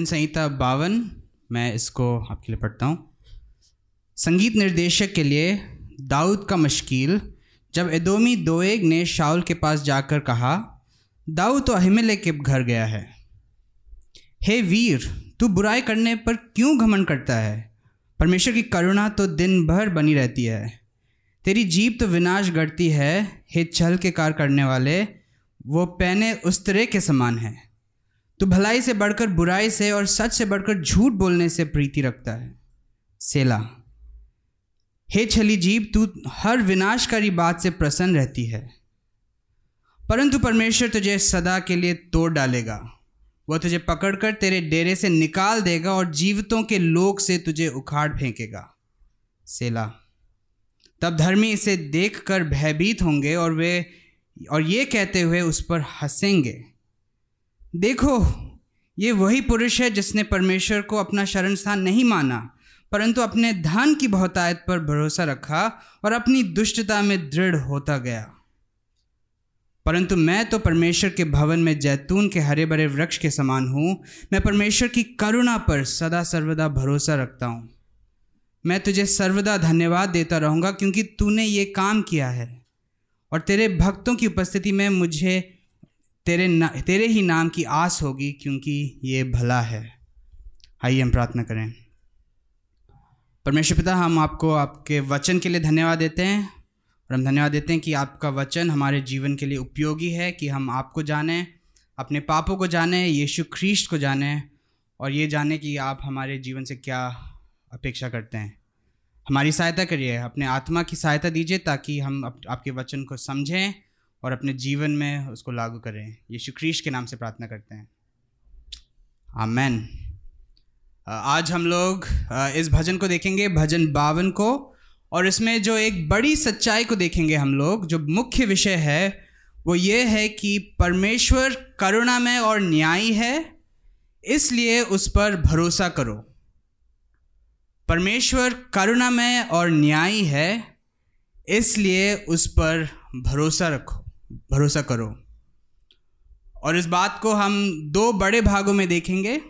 भजन संहिता बावन, मैं इसको आपके लिए पढ़ता हूँ। संगीत निर्देशक के लिए दाऊद का मश्कील, जब एदोमी दोएग ने शाउल के पास जाकर कहा, दाऊद तो अहिमले के घर गया है। हे वीर, तू बुराई करने पर क्यों घमन करता है? परमेश्वर की करुणा तो दिन भर बनी रहती है। तेरी जीप तो विनाश गढ़ती है। हे छल के कार करने वाले, वो पहने उस तरह के समान है। तू भलाई से बढ़कर बुराई से और सच से बढ़कर झूठ बोलने से प्रीति रखता है। सेला, हे छली जीव, तू हर विनाशकारी बात से प्रसन्न रहती है। परंतु परमेश्वर तुझे सदा के लिए तोड़ डालेगा। वह तुझे पकड़कर तेरे डेरे से निकाल देगा और जीवितों के लोक से तुझे उखाड़ फेंकेगा। सेला, तब धर्मी इसे देखकर भयभीत होंगे और वे, और ये कहते हुए उस पर हंसेंगे। देखो, ये वही पुरुष है जिसने परमेश्वर को अपना शरण स्थान नहीं माना, परंतु अपने धन की बहुतायत पर भरोसा रखा और अपनी दुष्टता में दृढ़ होता गया। परंतु मैं तो परमेश्वर के भवन में जैतून के हरे भरे वृक्ष के समान हूँ। मैं परमेश्वर की करुणा पर सदा सर्वदा भरोसा रखता हूँ। मैं तुझे सर्वदा धन्यवाद देता रहूँगा क्योंकि तूने ये काम किया है। और तेरे भक्तों की उपस्थिति में मुझे तेरे ना, तेरे ही नाम की आस होगी क्योंकि ये भला है। आइए हम प्रार्थना करें। परमेश्वर पिता हम आपको आपके वचन के लिए धन्यवाद देते हैं और हम धन्यवाद देते हैं कि आपका वचन हमारे जीवन के लिए उपयोगी है कि हम आपको जानें अपने पापों को जानें यीशु ख्रीस्ट को जानें और ये जानें कि आप हमारे जीवन से क्या अपेक्षा करते हैं। हमारी सहायता करिए अपने आत्मा की सहायता दीजिए ताकि हम आप, आपके वचन को समझें और अपने जीवन में उसको लागू करें। यीशु ख्रीस्ट के नाम से प्रार्थना करते हैं। आमेन। आज हम लोग इस भजन को देखेंगे, भजन बावन को, और इसमें जो एक बड़ी सच्चाई को देखेंगे हम लोग, जो मुख्य विषय है, वो ये है कि परमेश्वर करुणामय और न्यायी है, इसलिए उस पर भरोसा करो। परमेश्वर करुणामय और न्यायी है, इसलिए उस पर भरोसा रखो। भरोसा करो। और इस बात को हम दो बड़े भागों में देखेंगे।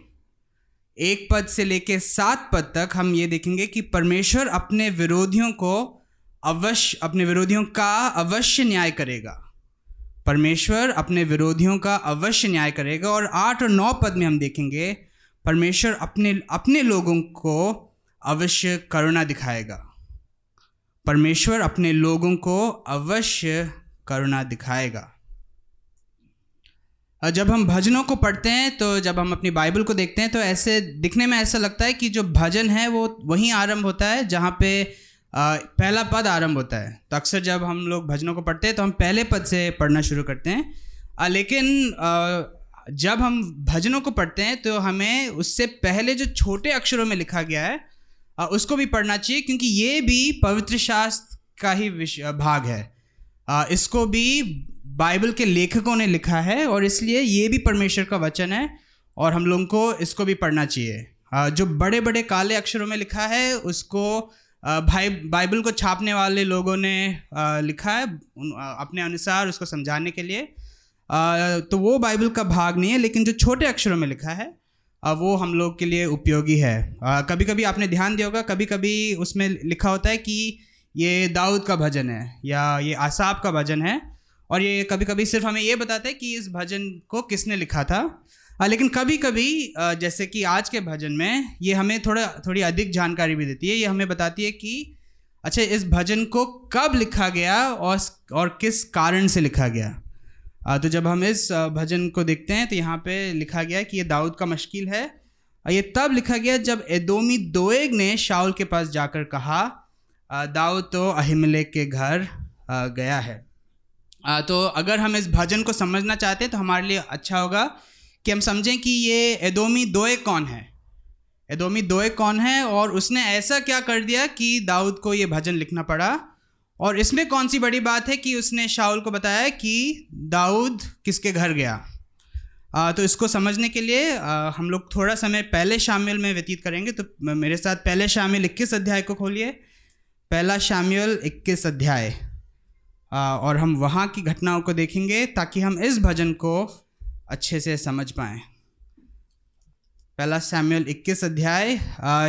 एक पद से लेकर सात पद तक हम ये देखेंगे कि परमेश्वर अपने विरोधियों को अवश्य अपने विरोधियों का अवश्य न्याय करेगा। परमेश्वर अपने विरोधियों का अवश्य न्याय करेगा। और आठ और नौ पद में हम देखेंगे, परमेश्वर अपने अपने लोगों को अवश्य करुणा दिखाएगा। परमेश्वर अपने लोगों को अवश्य करुणा दिखाएगा। और जब हम भजनों को पढ़ते हैं तो जब हम अपनी बाइबल को देखते हैं तो ऐसे दिखने में ऐसा लगता है कि जो भजन है, वो वहीं आरंभ होता है, जहाँ पे पहला पद आरंभ होता है। तो अक्सर जब हम लोग भजनों को पढ़ते हैं तो हम पहले पद से पढ़ना शुरू करते हैं। लेकिन जब हम भजनों को पढ़ते हैं तो हमें उससे पहले जो छोटे अक्षरों में लिखा गया है उसको भी पढ़ना चाहिए, क्योंकि ये भी पवित्र शास्त्र का ही भाग है। इसको भी बाइबल के लेखकों ने लिखा है और इसलिए ये भी परमेश्वर का वचन है और हम लोगों को इसको भी पढ़ना चाहिए। जो बड़े बड़े काले अक्षरों में लिखा है, उसको भाई, बाइबल को छापने वाले लोगों ने लिखा है अपने अनुसार उसको समझाने के लिए। तो वो बाइबल का भाग नहीं है, लेकिन जो छोटे अक्षरों में लिखा है वो हम लोग के लिए उपयोगी है। कभी कभी आपने ध्यान दिया होगा कभी कभी उसमें लिखा होता है कि ये दाऊद का भजन है या ये आसाब का भजन है। और ये कभी कभी सिर्फ़ हमें ये बताता है कि इस भजन को किसने लिखा था। आ, लेकिन कभी कभी जैसे कि आज के भजन में ये हमें थोड़ा थोड़ी अधिक जानकारी भी देती है। ये हमें बताती है कि अच्छा इस भजन को कब लिखा गया और और किस कारण से लिखा गया। आ, तो जब हम इस भजन को देखते हैं तो यहाँ पे लिखा गया कि ये दाऊद का मश्किल है। ये तब लिखा गया जब एदोमी दोएग ने शाउल के पास जाकर कहा दाऊद तो अहिमले के घर गया है। तो अगर हम इस भजन को समझना चाहते हैं तो हमारे लिए अच्छा होगा कि हम समझें कि ये एदोमी दोए कौन है। एदोमी दोए कौन है और उसने ऐसा क्या कर दिया कि दाऊद को ये भजन लिखना पड़ा। और इसमें कौन सी बड़ी बात है कि उसने शाउल को बताया कि दाऊद किसके घर गया। आ, तो इसको समझने के लिए आ, हम लोग थोड़ा समय पहले शामिल में व्यतीत करेंगे। तो मेरे साथ पहले शामिल इक्कीस अध्याय को खोलिए। पहला शामिल इक्कीस अध्याय। और हम वहाँ की घटनाओं को देखेंगे ताकि हम इस भजन को अच्छे से समझ पाएँ। पहला सैमुअल 21 अध्याय।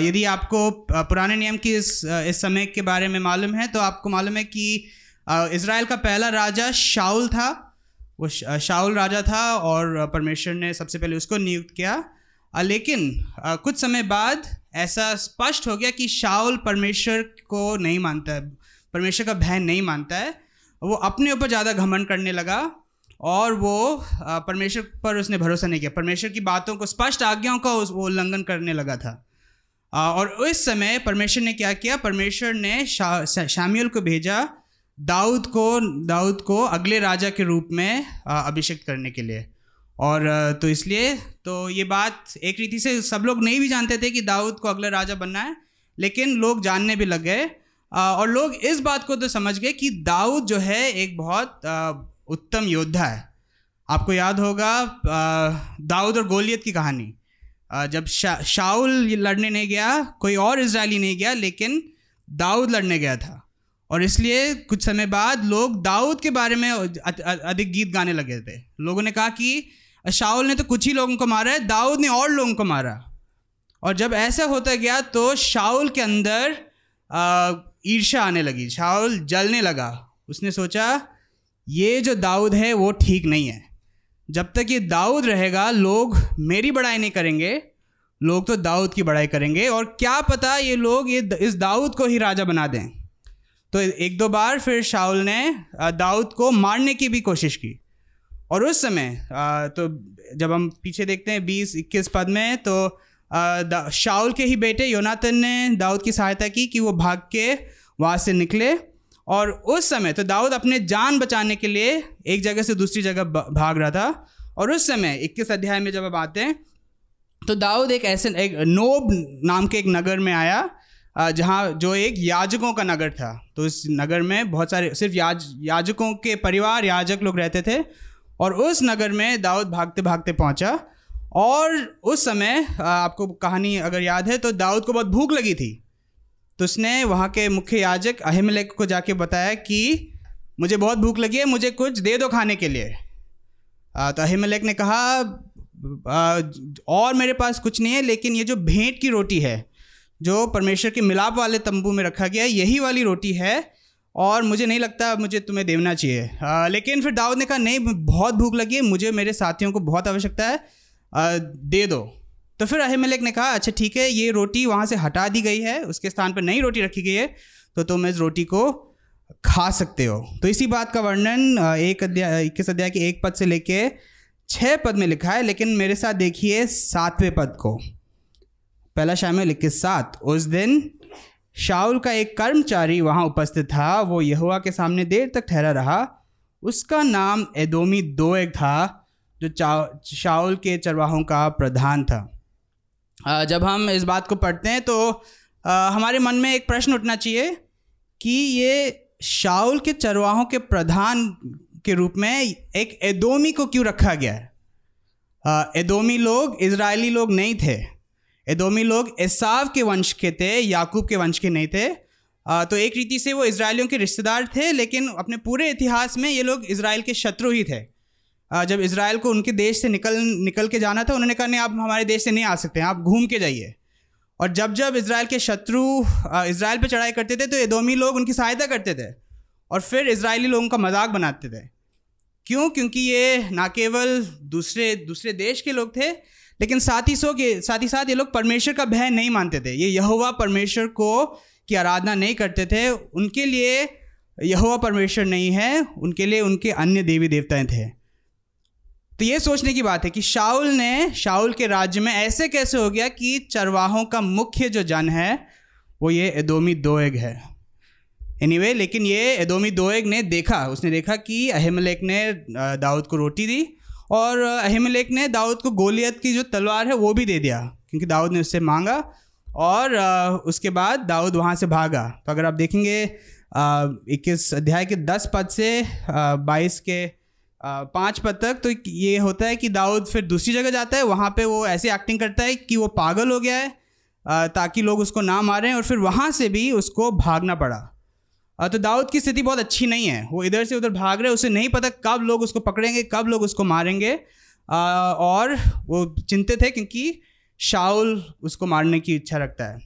यदि आपको पुराने नियम की इस इस समय के बारे में मालूम है तो आपको मालूम है कि इसराइल का पहला राजा शाउल था। वो शाउल राजा था और परमेश्वर ने सबसे पहले उसको नियुक्त किया। लेकिन कुछ समय बाद ऐसा स्पष्ट हो गया कि शाउल परमेश्वर को नहीं मानता है परमेश्वर का भय नहीं मानता है। वो अपने ऊपर ज़्यादा घमंड करने लगा और वो परमेश्वर पर उसने भरोसा नहीं किया। परमेश्वर की बातों को स्पष्ट आज्ञाओं का वो उल्लंघन करने लगा था। और उस समय परमेश्वर ने क्या किया? परमेश्वर ने शा, शा- को भेजा दाऊद को दाऊद को अगले राजा के रूप में अभिषेक करने के लिए। और तो इसलिए तो ये बात एक रीति से सब लोग नहीं भी जानते थे कि दाऊद को अगला राजा बनना है लेकिन लोग जानने भी लग गए। और लोग इस बात को तो समझ गए कि दाऊद जो है एक बहुत उत्तम योद्धा है। आपको याद होगा दाऊद और गोलियत की कहानी। जब शा, शाउल लड़ने नहीं गया कोई और इसराइली नहीं गया लेकिन दाऊद लड़ने गया था। और इसलिए कुछ समय बाद लोग दाऊद के बारे में अधिक गीत गाने लगे थे। लोगों ने कहा कि शाउल ने तो कुछ ही लोगों को मारा है दाऊद ने और लोगों को मारा। और जब ऐसा होता गया तो शाउल के अंदर आ, ईर्ष्या आने लगी शाउल जलने लगा। उसने सोचा ये जो दाऊद है वो ठीक नहीं है। जब तक ये दाऊद रहेगा लोग मेरी बड़ाई नहीं करेंगे लोग तो दाऊद की बड़ाई करेंगे। और क्या पता ये लोग ये इस दाऊद को ही राजा बना दें। तो एक दो बार फिर शाउल ने दाऊद को मारने की भी कोशिश की। और उस समय आ, तो जब हम पीछे देखते हैं बीस इक्कीस पद में तो शाऊल के ही बेटे योनातन ने दाऊद की सहायता की कि वो भाग के वहाँ से निकले। और उस समय तो दाऊद अपने जान बचाने के लिए एक जगह से दूसरी जगह भाग रहा था। और उस समय इक्कीस अध्याय में जब अब आते हैं तो दाऊद एक ऐसे एक नोब नाम के एक नगर में आया जहाँ जो एक याजकों का नगर था। तो इस नगर में बहुत सारे सिर्फ़ याज याजकों के परिवार याजक लोग रहते थे। और उस नगर में दाऊद भागते भागते पहुँचा। और उस समय आपको कहानी अगर याद है तो दाऊद को बहुत भूख लगी थी। तो उसने वहाँ के मुख्य याजक अहिमलेक को जाके बताया कि मुझे बहुत भूख लगी है, मुझे कुछ दे दो खाने के लिए। तो अहिमलेक ने कहा और मेरे पास कुछ नहीं है, लेकिन ये जो भेंट की रोटी है, जो परमेश्वर के मिलाप वाले तंबू में रखा गया है, यही वाली रोटी है और मुझे नहीं लगता मुझे तुम्हें देना चाहिए। लेकिन फिर दाऊद ने कहा नहीं बहुत भूख लगी है मुझे मेरे साथियों को बहुत आवश्यकता है आ, दे दो। तो फिर अहिमलेक ने कहा अच्छा ठीक है ये रोटी वहाँ से हटा दी गई है उसके स्थान पर नई रोटी रखी गई है तो तुम इस रोटी को खा सकते हो। तो इसी बात का वर्णन एक अध्याय इक्कीस अध्याय के एक पद से लेके छः पद में लिखा है लेकिन मेरे साथ देखिए सातवें पद को। पहला शामिल इक्कीस सात उस दिन शाउल का एक कर्मचारी वहाँ उपस्थित था। वो यहोवा के सामने देर तक ठहरा रहा। उसका नाम एदोमी दोएग था, जो शाउल के चरवाहों का प्रधान था। जब हम इस बात को पढ़ते हैं तो हमारे मन में एक प्रश्न उठना चाहिए कि ये शाउल के चरवाहों के प्रधान के रूप में एक एदोमी को क्यों रखा गया? है एदोमी लोग, इजरायली लोग नहीं थे। एदोमी लोग एसाव के वंश के थे, याकूब के वंश के नहीं थे। तो एक रीति से वो इसराइलियों के रिश्तेदार थे, लेकिन अपने पूरे इतिहास में ये लोग इसराइल के शत्रु ही थे। जब इसराइल को उनके देश से निकल निकल के जाना था, उन्होंने कहा, नहीं, आप हमारे देश से नहीं आ सकते, आप घूम के जाइए। और जब जब इसराइल के शत्रु इसराइल पे चढ़ाई करते थे तो एदोमी लोग उनकी सहायता करते थे और फिर इसराइली लोगों का मज़ाक बनाते थे। क्यों? क्योंकि ये ना केवल दूसरे दूसरे देश के लोग थे लेकिन साथ ही सो के साथ ही साथ ये लोग परमेश्वर का भय नहीं मानते थे। ये यहोवा परमेश्वर को की आराधना नहीं करते थे। उनके लिए यहोवा परमेश्वर नहीं है उनके लिए उनके अन्य देवी देवताएँ थे। तो ये सोचने की बात है कि शाउल ने शाउल के राज्य में ऐसे कैसे हो गया कि चरवाहों का मुख्य जो जन है वो ये एदोमी दोएग है। एनीवे anyway, लेकिन ये एदोमी दोएग ने देखा उसने देखा कि अहमलेक ने दाऊद को रोटी दी और अहिमलेक ने दाऊद को गोलियत की जो तलवार है वो भी दे दिया, क्योंकि दाऊद ने उससे मांगा और उसके बाद दाऊद वहाँ से भागा। तो अगर आप देखेंगे इक्कीस अध्याय के दस पद से बाईस के पाँच पद तक तो ये होता है कि दाऊद फिर दूसरी जगह जाता है, वहाँ पे वो ऐसे एक्टिंग करता है कि वो पागल हो गया है ताकि लोग उसको ना मारें और फिर वहाँ से भी उसको भागना पड़ा। तो दाऊद की स्थिति बहुत अच्छी नहीं है। वो इधर से उधर भाग रहे हैं, उसे नहीं पता कब लोग उसको पकड़ेंगे, कब लोग उसको मारेंगे। और वो चिंतित है क्योंकि शाउल उसको मारने की इच्छा रखता है।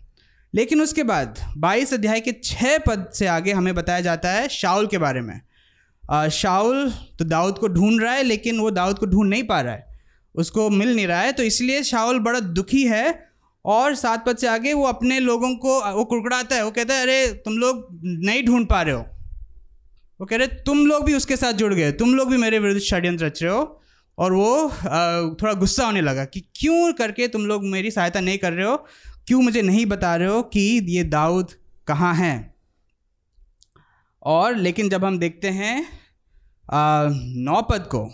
लेकिन उसके बाद 22 अध्याय के छः पद से आगे हमें बताया जाता है शाउल के बारे में। शाउल तो दाऊद को ढूंढ रहा है, लेकिन वो दाऊद को ढूंढ नहीं पा रहा है। उसको मिल नहीं रहा है तो इसलिए शाउल बड़ा दुखी है और सात पद से आगे वो अपने लोगों को, वो कुड़कुड़ाता है, वो कहता है, अरे, तुम लोग नहीं ढूंढ पा रहे हो। वो कह रहे, तुम लोग भी उसके साथ जुड़ गए, तुम लोग भी मेरे विरुद्ध षड्यंत्र रच रहे हो। और वो थोड़ा गुस्सा होने लगा कि क्यों करके तुम लोग मेरी सहायता नहीं कर रहे हो? क्यों मुझे नहीं बता रहे हो कि ये दाऊद कहाँ हैं? और लेकिन जब हम देखते हैं नौपद को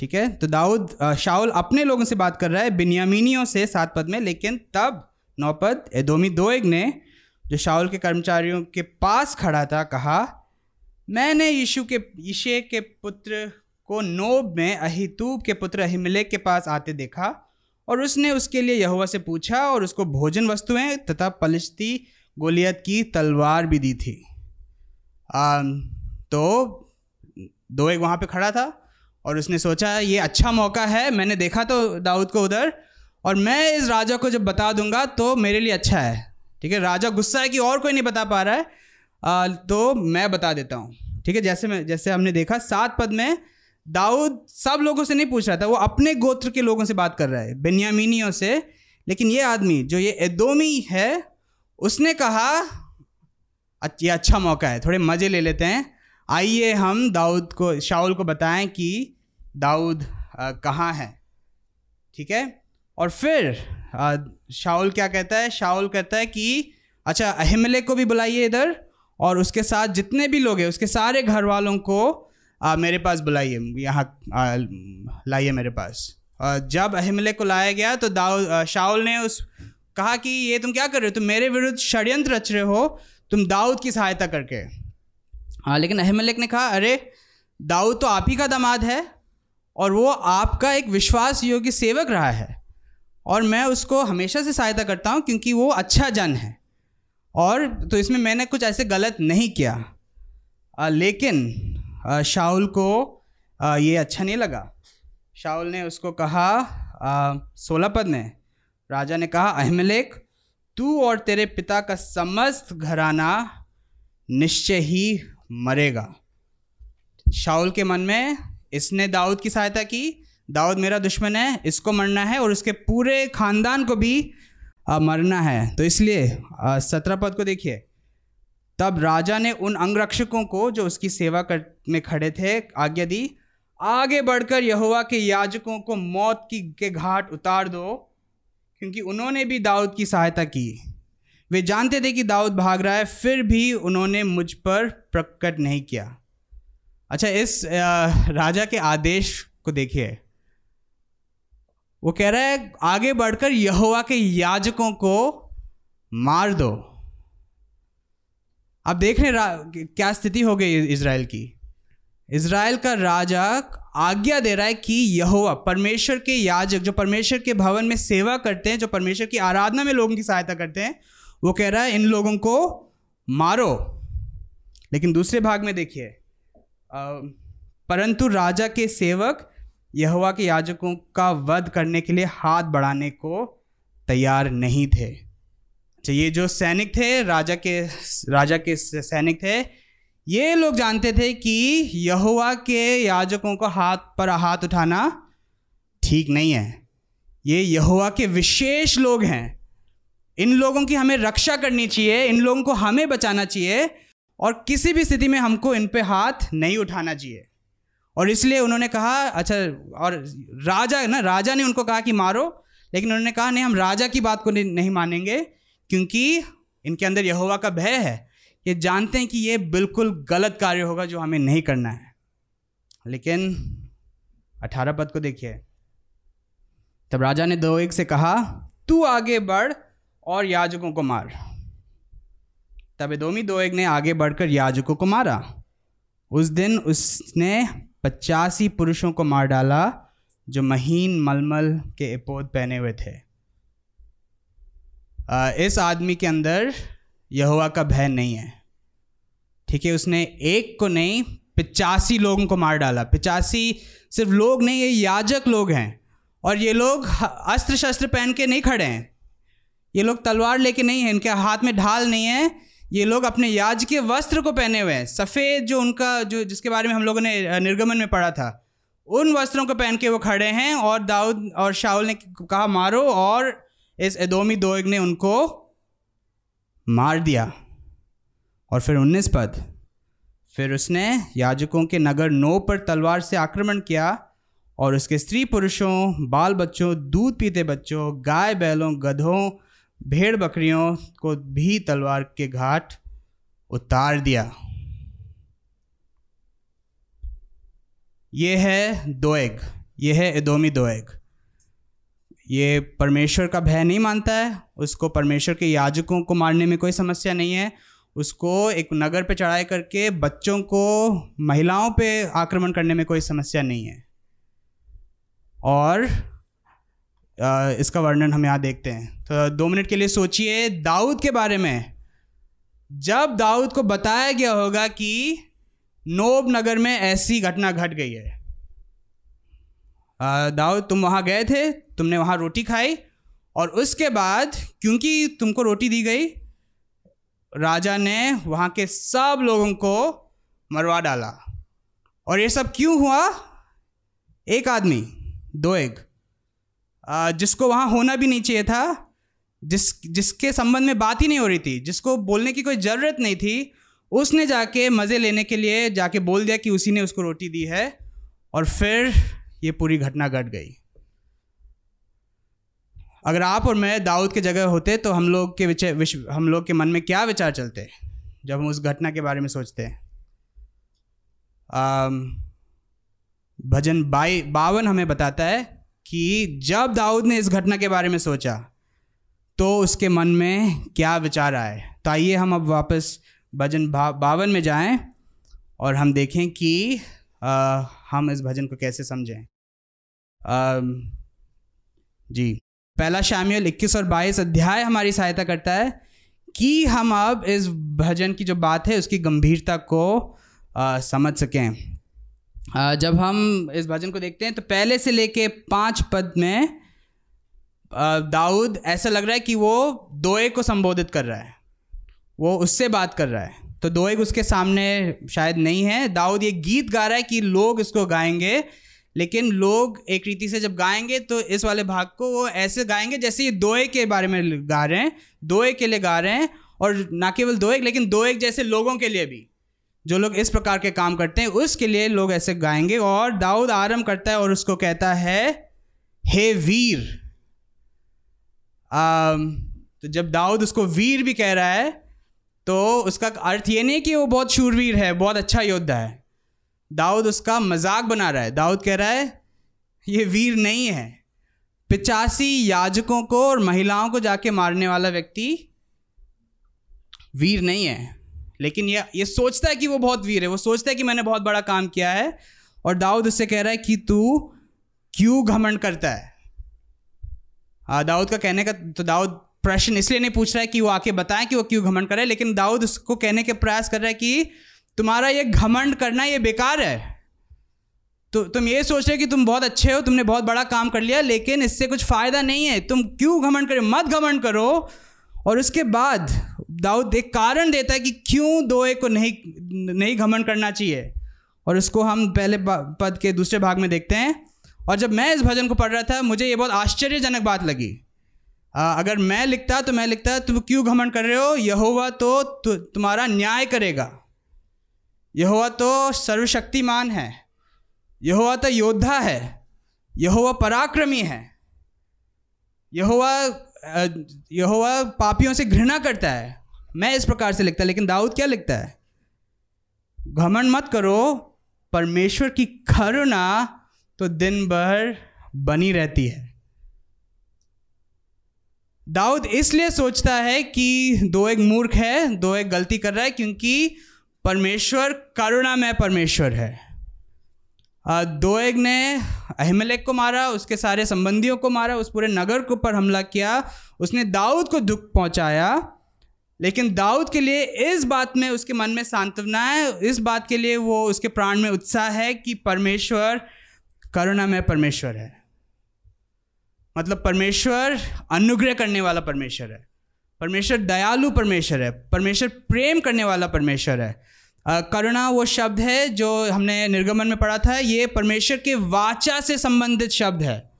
ठीक है? तो दाऊद शाउल अपने लोगों से बात कर रहा है बिनियामीनियों से सात पद में लेकिन तब नौपद एदोमी दो एक ने जो शाउल के कर्मचारियों के पास खड़ा था कहा मैंने यीशु के यीशे के पुत्र को नोब में अहितूब के पुत्र अहिमलेक के पास आते देखा और उसने उसके लिए यहुआ से पूछा और उसको भोजन वस्तुएँ तथा पलिश्ती गोलियत की तलवार भी दी थी। आ, तो दो एक वहाँ पे खड़ा था? और उसने सोचा ये अच्छा मौका है मैंने देखा तो दाऊद को उधर और मैं इस राजा को जब बता दूँगा तो मेरे लिए अच्छा है। ठीक है राजा गुस्सा है कि और कोई नहीं बता पा रहा है। आ, तो मैं बता देता हूँ। ठीक है जैसे मैं जैसे हमने देखा सात पद में दाऊद सब लोगों से नहीं पूछ रहा था वो अपने गोत्र के लोगों से बात कर रहा है बेनियामिनियों से। लेकिन ये आदमी जो ये एदोमी है उसने कहा ये अच्छा मौका है थोड़े मज़े ले लेते हैं। आइए हम दाऊद को शाउल को बताएँ कि दाऊद कहाँ है। ठीक है? और फिर शाउल क्या कहता है? शाउल कहता है कि अच्छा अहिमले को भी बुलाइए इधर और उसके साथ जितने भी लोग हैं उसके सारे घर वालों को आ, मेरे पास बुलाइए। यहाँ लाइए मेरे पास। आ, जब अहिमले को लाया गया तो दाऊद शाउल ने उस कहा कि ये तुम क्या कर रहे हो? तुम मेरे विरुद्ध षड्यंत्र रच रहे हो। तुम दाऊद की सहायता करके। हाँ लेकिन अहमलिक ने कहा अरे दाऊद तो आप ही का दामाद है और वो आपका एक विश्वास योग्य सेवक रहा है और मैं उसको हमेशा से सहायता करता हूँ क्योंकि वो अच्छा जन है और तो इसमें मैंने कुछ ऐसे गलत नहीं किया। आ, लेकिन शाहुल को आ, ये अच्छा नहीं लगा। शाहुल ने उसको कहा सोलह पद में राजा ने कहा अहमलेख तू और तेरे पिता का समस्त घराना निश्चय ही मरेगा। शाउल के मन में इसने दाऊद की सहायता की। दाऊद मेरा दुश्मन है इसको मरना है और उसके पूरे खानदान को भी आ, मरना है। तो इसलिए सत्रह पद को देखिए। तब राजा ने उन अंगरक्षकों को जो उसकी सेवा कर में खड़े थे आज्ञा दी आगे बढ़कर यहुआ के याजकों को मौत की के घाट उतार दो क्योंकि उन्होंने भी दाऊद की सहायता की। वे जानते थे कि दाऊद भाग रहा है, फिर भी उन्होंने मुझ पर प्रकट नहीं किया। अच्छा इस राजा के आदेश को देखिए। वो कह रहा है, आगे बढ़कर यहोवा के याजकों को मार दो। अब देख रहे क्या स्थिति हो गई इसराइल की। इसराइल का राजा आज्ञा दे रहा है कि यहोवा, परमेश्वर के याजक, जो परमेश्वर के भवन में सेवा करते हैं, जो परमेश्वर की आराधना में लोगों की सहायता करते हैं वो कह रहा है, इन लोगों को मारो। लेकिन दूसरे भाग में देखिए परंतु राजा के सेवक यहवा के याजकों का वध करने के लिए हाथ बढ़ाने को तैयार नहीं थे। अच्छा ये जो सैनिक थे, राजा के राजा के सैनिक थे, ये लोग जानते थे कि यहुआ के याजकों को हाथ पर हाथ उठाना ठीक नहीं है। ये यहुआ के विशेष लोग हैं। इन लोगों की हमें रक्षा करनी चाहिए, इन लोगों को हमें बचाना चाहिए और किसी भी स्थिति में हमको इन पे हाथ नहीं उठाना चाहिए। और इसलिए उन्होंने कहा अच्छा और राजा, ना, राजा ने उनको कहा कि मारो, लेकिन उन्होंने कहा, नहीं, हम राजा की बात को नहीं मानेंगे, क्योंकि इनके अंदर यहोवा का भय है ये जानते हैं कि ये बिल्कुल गलत कार्य होगा जो हमें नहीं करना है। लेकिन अठारह पद को देखिए। तब राजा ने दो एक से कहा, तू आगे बढ़ और याजकों को मार। तब एदोमी दो एक ने आगे बढ़कर याजकों को मारा। उस दिन उसने पचासी पुरुषों को मार डाला, जो महीन मलमल के एपोद पहने हुए थे। इस आदमी के अंदर यहुआ का भय नहीं है। ठीक है, उसने एक को नहीं, पिचासी लोगों को मार डाला। पिचासी सिर्फ़ लोग नहीं, ये याजक लोग हैं। और ये लोग अस्त्र शस्त्र पहन के नहीं खड़े हैं। ये लोग तलवार लेके नहीं है, इनके हाथ में ढाल नहीं है। ये लोग अपने याज के वस्त्र को पहने हुए हैं। सफ़ेद जो उनका, जो जिसके बारे में हम लोगों ने निर्गमन में पढ़ा था, उन वस्त्रों को पहन के वो खड़े हैं और दाऊद और शाहुल ने कहा, मारो। और इस एदोमी दोग ने उनको मार दिया। और फिर उन्नीस पद, फिर उसने याजकों के नगर नो पर तलवार से आक्रमण किया और उसके स्त्री पुरुषों, बाल बच्चों, दूध पीते बच्चों, गाय बैलों, गधों भेड़ बकरियों को भी तलवार के घाट उतार दिया। ये है दोएग, ये है एदोमी दोएग। ये परमेश्वर का भय नहीं मानता है, उसको परमेश्वर के याजकों को मारने में कोई समस्या नहीं है। उसको एक नगर पे चढ़ाई करके बच्चों को, महिलाओं पे आक्रमण करने में कोई समस्या नहीं है। और इसका वर्णन हम यहाँ देखते हैं। तो दो मिनट के लिए सोचिए दाऊद के बारे में। जब दाऊद को बताया गया होगा कि नोब नगर में ऐसी घटना घट गई है दाऊद तुम वहाँ गए थे, तुमने वहाँ रोटी खाई और उसके बाद क्योंकि तुमको रोटी दी गई, राजा ने वहाँ के सब लोगों को मरवा डाला। और ये सब क्यों हुआ? एक आदमी, दो एक। जिसको वहाँ होना भी नहीं चाहिए था, जिस, जिसके संबंध में बात ही नहीं हो रही थी, जिसको बोलने की कोई ज़रूरत नहीं थी, उसने जाके मज़े लेने के लिए जाके बोल दिया कि उसी ने उसको रोटी दी है और फिर ये पूरी घटना घट गई। अगर आप और मैं दाऊद के जगह होते तो हम लोग के विषय हम लोग के मन में क्या विचार चलते, जब हम उस घटना के बारे में सोचते हैं? भजन बाई, बावन हमें बताता है कि जब दाऊद ने इस घटना के बारे में सोचा तो उसके मन में क्या विचार आए? तो आइए हम अब वापस भजन बावन में जाएँ और हम देखें कि आ, हम इस भजन को कैसे समझें। आ, जी पहला शामियल इक्कीस और बाईस अध्याय हमारी सहायता करता है कि हम अब इस भजन की जो बात है उसकी गंभीरता को आ, समझ सकें। जब हम इस भजन को देखते हैं तो पहले से लेके पाँच पद में दाऊद ऐसा लग रहा है कि वो दोए को संबोधित कर रहा है। वो उससे बात कर रहा है। तो दोएग उसके सामने शायद नहीं है। दाऊद ये गीत गा रहा है कि लोग इसको गाएँगे, लेकिन लोग एक रीति से जब गाएँगे तो इस वाले भाग को वो ऐसे गाएँगे जैसे ये दोए के बारे में गा रहे हैं। दोए के लिए गा रहे हैं, और ना केवल दोएग लेकिन दोएग जैसे लोगों के लिए भी। जो लोग इस प्रकार के काम करते हैं उसके लिए लोग ऐसे गाएँगे। और दाऊद आरंभ करता है और उसको कहता है हे वीर। आ, तो जब दाऊद उसको वीर भी कह रहा है तो उसका अर्थ ये नहीं कि वो बहुत शूरवीर है बहुत अच्छा योद्धा है। दाऊद उसका मज़ाक बना रहा है। दाऊद कह रहा है ये वीर नहीं है। पिचासी याजकों को और महिलाओं को जाके मारने वाला व्यक्ति वीर नहीं है। लेकिन ये ये सोचता है कि वो बहुत वीर है, वो सोचता है कि मैंने बहुत बड़ा काम किया है, और दाऊद उससे कह रहा है कि तू क्यों घमंड करता है? दाऊद का कहने का तो दाऊद प्रश्न इसलिए नहीं पूछ रहा है कि वो आके बताएँ कि वो क्यों घमंड करे लेकिन दाऊद उसको कहने के प्रयास कर रहा है कि तुम्हारा ये घमंड करना ये बेकार है। तो तुम ये सोच रहे हो कि तुम बहुत अच्छे हो, तुमने बहुत बड़ा काम कर लिया, लेकिन इससे कुछ फ़ायदा नहीं है। तुम क्यों घमंड करो मत घमंड करो। और उसके बाद दाऊद एक कारण देता है कि क्यों दोए को नहीं नहीं घमंड करना चाहिए। और उसको हम पहले पद के दूसरे भाग में देखते हैं। और जब मैं इस भजन को पढ़ रहा था मुझे ये बहुत आश्चर्यजनक बात लगी। आ, अगर मैं लिखता तो मैं लिखता तुम क्यों घमंड कर रहे हो? यहोवा तो तु, तुम्हारा न्याय करेगा। यहोवा तो सर्वशक्तिमान है। यहोवा तो योद्धा है। यहोवा पराक्रमी है। यहोवा यहोवा पापियों से घृणा करता है। मैं इस प्रकार से लिखता, लेकिन दाऊद क्या लिखता है? घमंड मत करो, परमेश्वर की करुणा तो दिन भर बनी रहती है। दाऊद इसलिए सोचता है कि दो एक मूर्ख है, दो एक गलती कर रहा है, क्योंकि परमेश्वर करुणा में परमेश्वर है। दोएग ने अहमलेक को मारा, उसके सारे संबंधियों को मारा, उस पूरे नगर के ऊपर हमला किया, उसने दाऊद को दुख पहुँचाया लेकिन दाऊद के लिए इस बात में उसके मन में सांत्वना है, इस बात के लिए वो उसके प्राण में उत्साह है कि परमेश्वर, करुणा में परमेश्वर है। मतलब परमेश्वर अनुग्रह करने वाला परमेश्वर है। परमेश्वर दयालु परमेश्वर है। परमेश्वर प्रेम करने वाला परमेश्वर है। करुणा वो शब्द है जो हमने निर्गमन में पढ़ा था, ये परमेश्वर के वाचा से संबंधित शब्द है।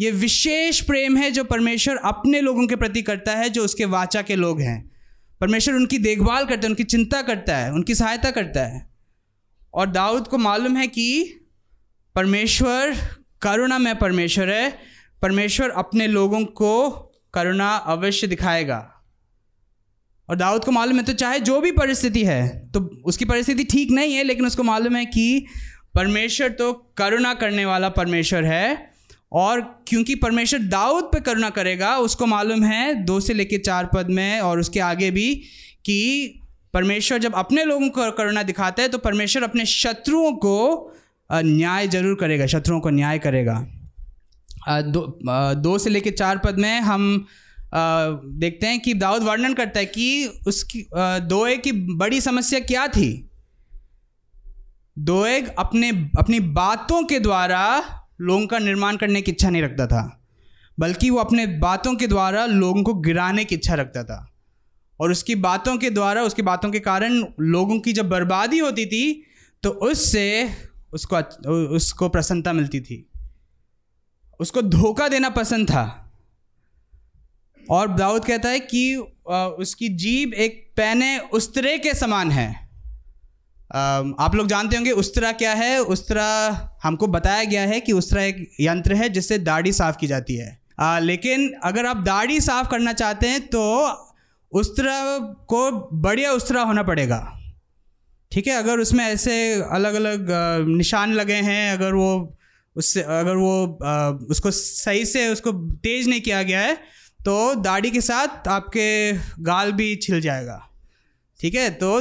ये विशेष प्रेम है जो परमेश्वर अपने लोगों के प्रति करता है, जो उसके वाचा के लोग हैं। परमेश्वर उनकी देखभाल करता है, उनकी चिंता करता है, उनकी सहायता करता है। और दाऊद को मालूम है कि परमेश्वर करुणा में परमेश्वर है, परमेश्वर अपने लोगों को करुणा अवश्य दिखाएगा। और दाऊद को मालूम है तो चाहे जो भी परिस्थिति है तो उसकी परिस्थिति ठीक नहीं है, लेकिन उसको मालूम है कि परमेश्वर तो करुणा करने वाला परमेश्वर है और क्योंकि परमेश्वर दाऊद पे करुणा करेगा, उसको मालूम है, दो से लेकर चार पद में और उसके आगे भी कि परमेश्वर जब अपने लोगों को करुणा दिखाता है तो परमेश्वर अपने शत्रुओं को न्याय ज़रूर करेगा, शत्रुओं को न्याय करेगा। दो दो से लेकर चार पद में हम देखते हैं कि दाऊद वर्णन करता है कि उसकी दोए की बड़ी समस्या क्या थी? दोएग अपने, अपनी बातों के द्वारा लोगों का निर्माण करने की इच्छा नहीं रखता था, बल्कि वो अपने बातों के द्वारा लोगों को गिराने की इच्छा रखता था। और उसकी बातों के द्वारा, उसकी बातों के कारण लोगों की जब बर्बादी होती थी तो उससे उसको उसको प्रसन्नता मिलती थी। उसको धोखा देना पसंद था। और दाऊद कहता है कि उसकी जीभ एक पैने उस्तरे के समान है। आप लोग जानते होंगे उस्तरा क्या है? उस्तरा हमको बताया गया है कि उस्तरा एक यंत्र है जिससे दाढ़ी साफ़ की जाती है। आ, लेकिन अगर आप दाढ़ी साफ़ करना चाहते हैं तो उस्तरा को बढ़िया उस्तरा होना पड़ेगा। ठीक है? अगर उसमें ऐसे अलग अलग निशान लगे हैं अगर वो उससे अगर वो आ, उसको सही से उसको तेज नहीं किया गया है तो दाढ़ी के साथ आपके गाल भी छिल जाएगा। ठीक है? तो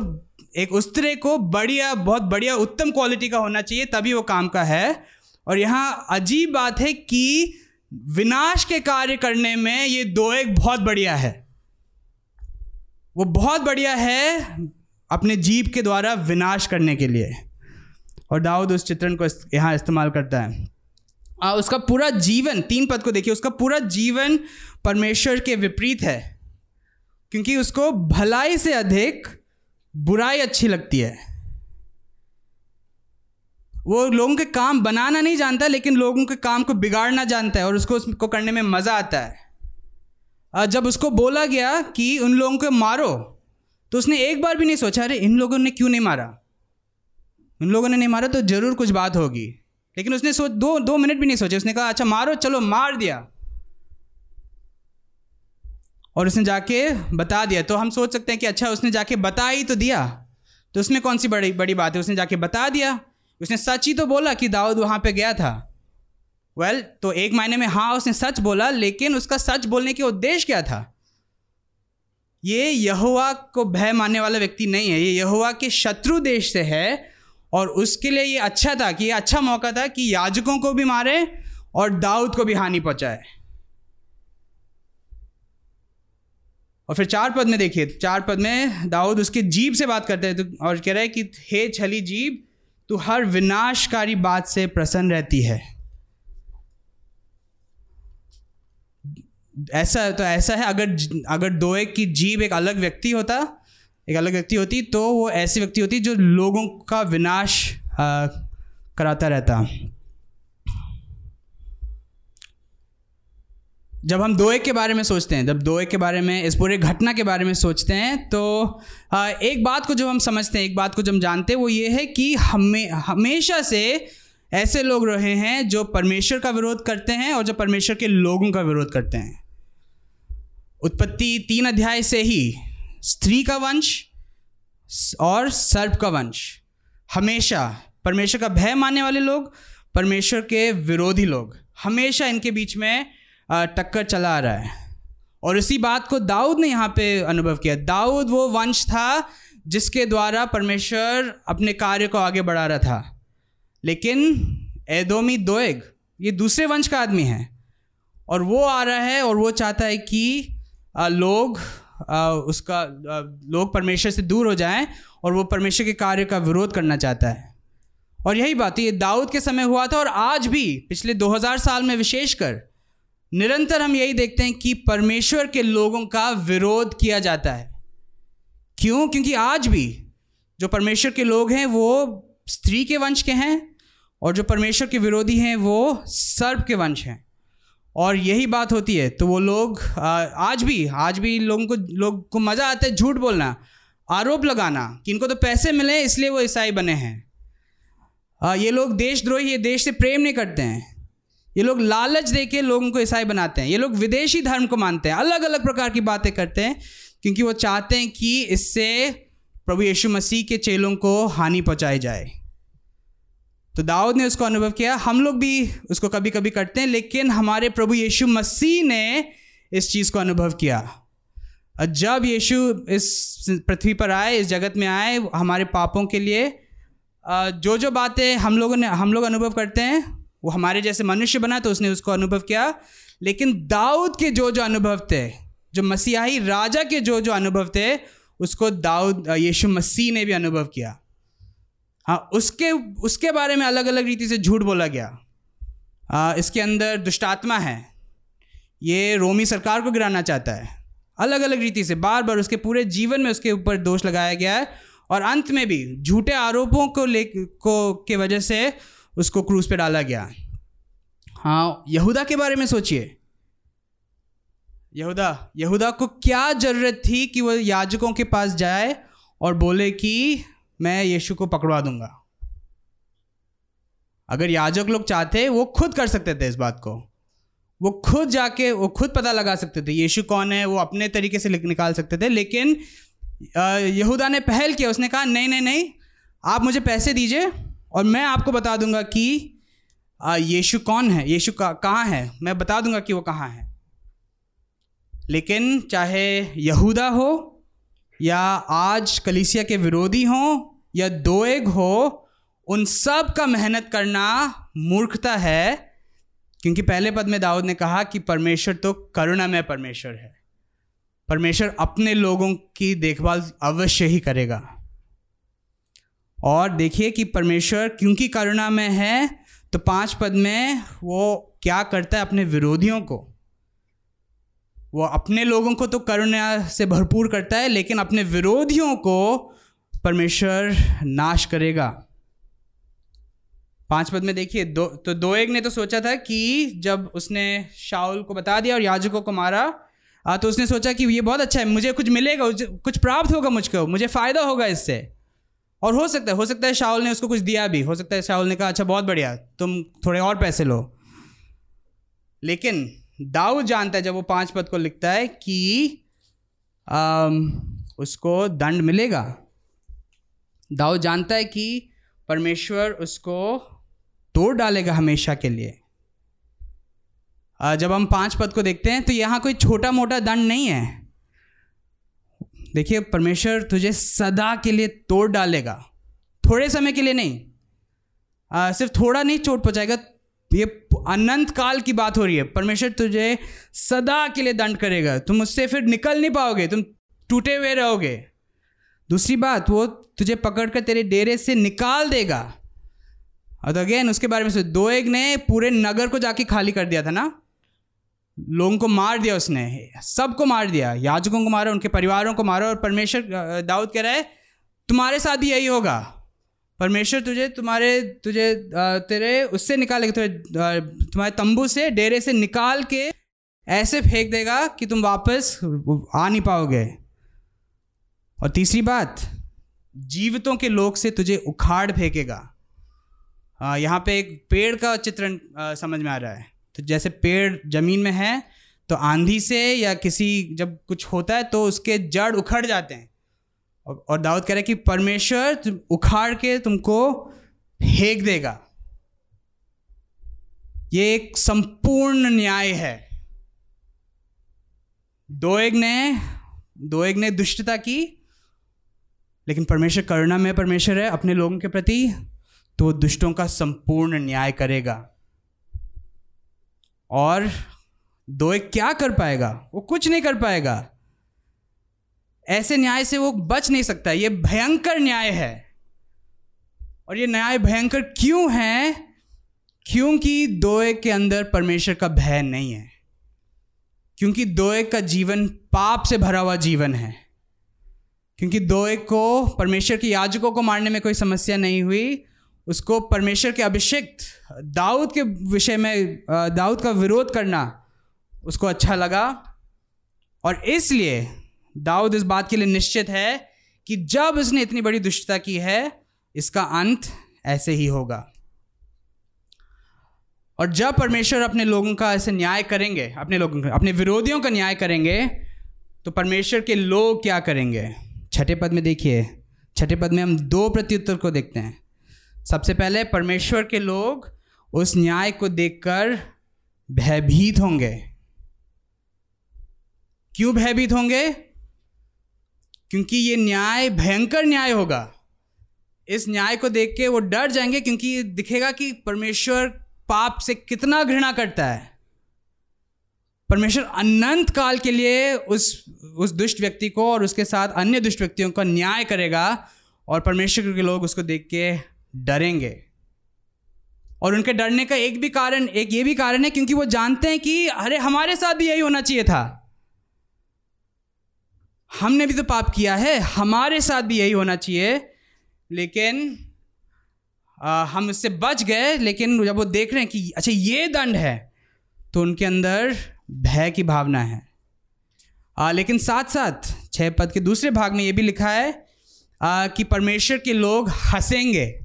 एक उस्तरे को बढ़िया बहुत बढ़िया उत्तम क्वालिटी का होना चाहिए तभी वो काम का है। और यहाँ अजीब बात है कि विनाश के कार्य करने में ये दो एक बहुत बढ़िया है। वो बहुत बढ़िया है अपने जीप के द्वारा विनाश करने के लिए। और दाऊद उस चित्रण को यहाँ इस्तेमाल करता है। आ, उसका पूरा जीवन तीन पद को देखिए उसका पूरा जीवन परमेश्वर के विपरीत है। क्योंकि उसको भलाई से अधिक बुराई अच्छी लगती है। वो लोगों के काम बनाना नहीं जानता, लेकिन लोगों के काम को बिगाड़ना जानता है और उसको उसको करने में मज़ा आता है। जब उसको बोला गया कि उन लोगों को मारो तो उसने एक बार भी नहीं सोचा, अरे, इन लोगों ने क्यों नहीं मारा? उन लोगों ने नहीं मारा तो ज़रूर कुछ बात होगी। लेकिन उसने सोच दो दो मिनट भी नहीं सोचे। उसने कहा अच्छा मारो, चलो, मार दिया। और उसने जाके बता दिया। तो हम सोच सकते हैं कि अच्छा उसने जाके बता ही तो दिया। तो उसमें कौन सी बड़ी बड़ी बात है? उसने जाके बता दिया। उसने सच ही तो बोला कि दाऊद वहाँ पे गया था। वेल well, तो एक महीने में हाँ उसने सच बोला लेकिन उसका सच बोलने के उद्देश्य क्या था? ये यहुआ को भय मानने वाला व्यक्ति नहीं है। ये यहुआ के शत्रु देश से है और उसके लिए ये अच्छा था कि ये अच्छा मौका था कि याजकों को भी मारे और दाऊद को भी हानि पहुँचाए। और फिर चार पद में देखिए चार पद में दाऊद उसके जीव से बात करते हैं तो और कह रहा है कि हे छली जीव तू हर विनाशकारी बात से प्रसन्न रहती है। ऐसा तो ऐसा है अगर अगर दो एक की जीव एक अलग व्यक्ति होता एक अलग व्यक्ति होती तो वो ऐसी व्यक्ति होती जो लोगों का विनाश आ, कराता रहता। जब हम दो एक के बारे में सोचते हैं, जब दो एक के बारे में, इस पूरे घटना के बारे में सोचते हैं तो एक बात को जब हम समझते हैं, एक बात को जब हम जानते हैं, वो ये है कि हमें, हमेशा से ऐसे लोग रहे हैं जो परमेश्वर का विरोध करते हैं और जो परमेश्वर के लोगों का विरोध करते हैं। उत्पत्ति तीन अध्याय से ही, स्त्री का वंश और सर्प का वंश। हमेशा, परमेश्वर का भय मानने वाले लोग, परमेश्वर के विरोधी लोग। हमेशा इनके बीच में टक्कर चला आ रहा है। और इसी बात को दाऊद ने यहाँ पे अनुभव किया। दाऊद वो वंश था जिसके द्वारा परमेश्वर अपने कार्य को आगे बढ़ा रहा था। लेकिन एदोमी दोएग, ये दूसरे वंश का आदमी है। और वो आ रहा है और वो चाहता है कि लोग उसका लोग परमेश्वर से दूर हो जाएँ और वो परमेश्वर के कार्य का विरोध करना चाहता है। और यही बात, ये दाऊद के समय हुआ था और आज भी, पिछले 2000 साल में विशेषकर निरंतर हम यही देखते हैं कि परमेश्वर के लोगों का विरोध किया जाता है। क्यों? क्योंकि आज भी जो परमेश्वर के लोग हैं, वो स्त्री के वंश के हैं और जो परमेश्वर के विरोधी हैं, वो सर्प के वंश हैं। और यही बात होती है। तो वो लोग आज भी आज भी लोगों को, लोग को मज़ा आता है झूठ बोलना, आरोप लगाना कि इनको तो पैसे मिले, इसलिए वो ईसाई बने हैं। ये लोग देशद्रोही, ये देश से प्रेम नहीं करते हैं। ये लोग लालच दे के लोगों को ईसाई बनाते हैं। ये लोग विदेशी धर्म को मानते हैं। अलग अलग प्रकार की बातें करते हैं, क्योंकि वो चाहते हैं कि इससे प्रभु यीशु मसीह के चेलों को हानि पहुंचाई जाए। तो दाऊद ने उसको अनुभव किया। हम लोग भी उसको कभी कभी करते हैं, लेकिन हमारे प्रभु यीशु मसीह ने इस चीज़ को अनुभव किया। और जब यीशु इस पृथ्वी पर आए, इस जगत में आए, हमारे पापों के लिए जो जो बातें हम लोगों ने, हम लोग अनुभव करते हैं वो हमारे जैसे मनुष्य बना तो उसने उसको अनुभव किया। लेकिन दाऊद के जो जो अनुभव थे जो मसीहाई राजा के जो जो अनुभव थे उसको दाऊद यीशु मसीह ने भी अनुभव किया। हाँ उसके उसके बारे में अलग अलग रीति से झूठ बोला गया। आ, इसके अंदर दुष्टात्मा है। ये रोमी सरकार को गिराना चाहता है। अलग अलग रीति से बार बार उसके पूरे जीवन में उसके ऊपर दोष लगाया गया है। और अंत में भी झूठे आरोपों को ले को के वजह से उसको क्रूज पे डाला गया। हाँ यहूदा के बारे में सोचिए। यहूदा यहूदा को क्या ज़रूरत थी कि वह याजकों के पास जाए और बोले कि मैं यीशु को पकड़वा दूँगा। अगर याजक लोग चाहते, वो खुद कर सकते थे इस बात को। वो खुद जाके, वो खुद पता लगा सकते थे, यीशु कौन है, वो अपने तरीके से निकाल सकते थे, लेकिन यहूदा ने पहल किया, उसने कहा, नहीं नहीं नहीं, आप मुझे पैसे दीजिए और मैं आपको बता दूँगा कि यीशु कौन है? यीशु कहाँ है? मैं बता दूँगा कि वो कहाँ है। लेकिन चाहे यहूदा हो, या आज कलीसिया के विरोधी हों, या दोएग हो, उन सब का मेहनत करना मूर्खता है, क्योंकि पहले पद में दाऊद ने कहा कि परमेश्वर तो करुणा में परमेश्वर है। परमेश्वर अपने लोगों की देखभाल अवश्य ही करेगा। और देखिए कि परमेश्वर क्योंकि करुणा में है तो पाँच पद में वो क्या करता है अपने विरोधियों को? वो अपने लोगों को तो करुणा से भरपूर करता है लेकिन अपने विरोधियों को परमेश्वर नाश करेगा। पाँच पद में देखिए दो तो दो एक ने तो सोचा था कि जब उसने शाउल को बता दिया और याजकों को मारा आ, तो उसने सोचा कि ये बहुत अच्छा है मुझे कुछ मिलेगा कुछ प्राप्त होगा मुझको मुझे फ़ायदा होगा इससे। और हो सकता है हो सकता है शाहुल ने उसको कुछ दिया भी। हो सकता है शाहुल ने कहा अच्छा बहुत बढ़िया तुम थोड़े और पैसे लो। लेकिन दाऊद जानता है जब वो पाँच पद को लिखता है कि आम, उसको दंड मिलेगा। दाऊद जानता है कि परमेश्वर उसको तोड़ डालेगा हमेशा के लिए। जब हम पाँच पद को देखते हैं तो यहाँ कोई छोटा मोटा दंड नहीं है। देखिए परमेश्वर तुझे सदा के लिए तोड़ डालेगा। थोड़े समय के लिए नहीं। आ, सिर्फ़ थोड़ा नहीं चोट पहुँचाएगा। ये अनंत काल की बात हो रही है। परमेश्वर तुझे सदा के लिए दंड करेगा। तुम उससे फिर निकल नहीं पाओगे। तुम टूटे हुए रहोगे। दूसरी बात वो तुझे पकड़कर तेरे डेरे से निकाल देगा। और अगेन उसके बारे में सोच। दो एक ने पूरे नगर को जाके खाली कर दिया था ना? लोगों को मार दिया उसने, सबको मार दिया। याजकों को मारा, उनके परिवारों को मारा और परमेश्वर दाऊद कह रहा है, तुम्हारे साथ भी यही होगा। परमेश्वर तुझे, तुम्हारे, तुझे तेरे, उससे निकालेगा तुझे तुम्हारे तंबू से, डेरे से निकाल के ऐसे फेंक देगा कि तुम वापस आ नहीं पाओगे। और तीसरी बात, जीवितों के लोग से तुझे उखाड़ फेंकेगा। यहाँ पे एक पेड़ का चित्रण समझ में आ रहा है। तो जैसे पेड़ ज़मीन में है तो आंधी से या किसी जब कुछ होता है तो उसके जड़ उखड़ जाते हैं। और दाऊद कह रहा कि परमेश्वर उखाड़ के तुमको फेंक देगा। ये एक संपूर्ण न्याय है। दोएग ने दोएग ने दुष्टता की, लेकिन परमेश्वर करुणा में परमेश्वर है अपने लोगों के प्रति तो दुष्टों का संपूर्ण न्याय करेगा। और दोएग क्या कर पाएगा? वो कुछ नहीं कर पाएगा। ऐसे न्याय से वो बच नहीं सकता ये भयंकर न्याय है। और ये न्याय भयंकर क्यों है? क्योंकि दोए के अंदर परमेश्वर का भय नहीं है। क्योंकि दो एक का जीवन पाप से भरा हुआ जीवन है। क्योंकि दो एक को, परमेश्वर के याजकों को मारने में कोई समस्या नहीं हुई। उसको परमेश्वर के अभिषेक, दाऊद के विषय में दाऊद का विरोध करना उसको अच्छा लगा। और इसलिए दाऊद इस बात के लिए निश्चित है कि जब उसने इतनी बड़ी दुष्टता की है, इसका अंत ऐसे ही होगा। और जब परमेश्वर अपने लोगों का ऐसे न्याय करेंगे, अपने लोगों का, अपने विरोधियों का न्याय करेंगे तो परमेश्वर के लोग क्या करेंगे? छठे पद में देखिए, छठे पद में हम दो प्रत्युत्तर को देखते हैं। सबसे पहले परमेश्वर के लोग उस न्याय को देखकर भयभीत होंगे। क्यों भयभीत होंगे? क्योंकि ये न्याय, भयंकर न्याय होगा। इस न्याय को देख के वो डर जाएँगे क्योंकि दिखेगा कि परमेश्वर पाप से कितना घृणा करता है। परमेश्वर अनंत काल के लिए उस उस दुष्ट व्यक्ति को और उसके साथ अन्य दुष्ट व्यक्तियों का न्याय करेगा और परमेश्वर के लोग उसको देख के डरेंगे। और उनके डरने का एक भी कारण एक ये भी कारण है क्योंकि वो जानते हैं कि अरे हमारे साथ भी यही होना चाहिए था। हमने भी तो पाप किया है हमारे साथ भी यही होना चाहिए। लेकिन आ, हम इससे बच गए लेकिन जब वो देख रहे हैं कि अच्छा ये दंड है तो उनके अंदर भय की भावना है। आ, लेकिन साथ साथ छः पद के दूसरे भाग में ये भी लिखा है आ, कि परमेश्वर के लोग हंसेंगे।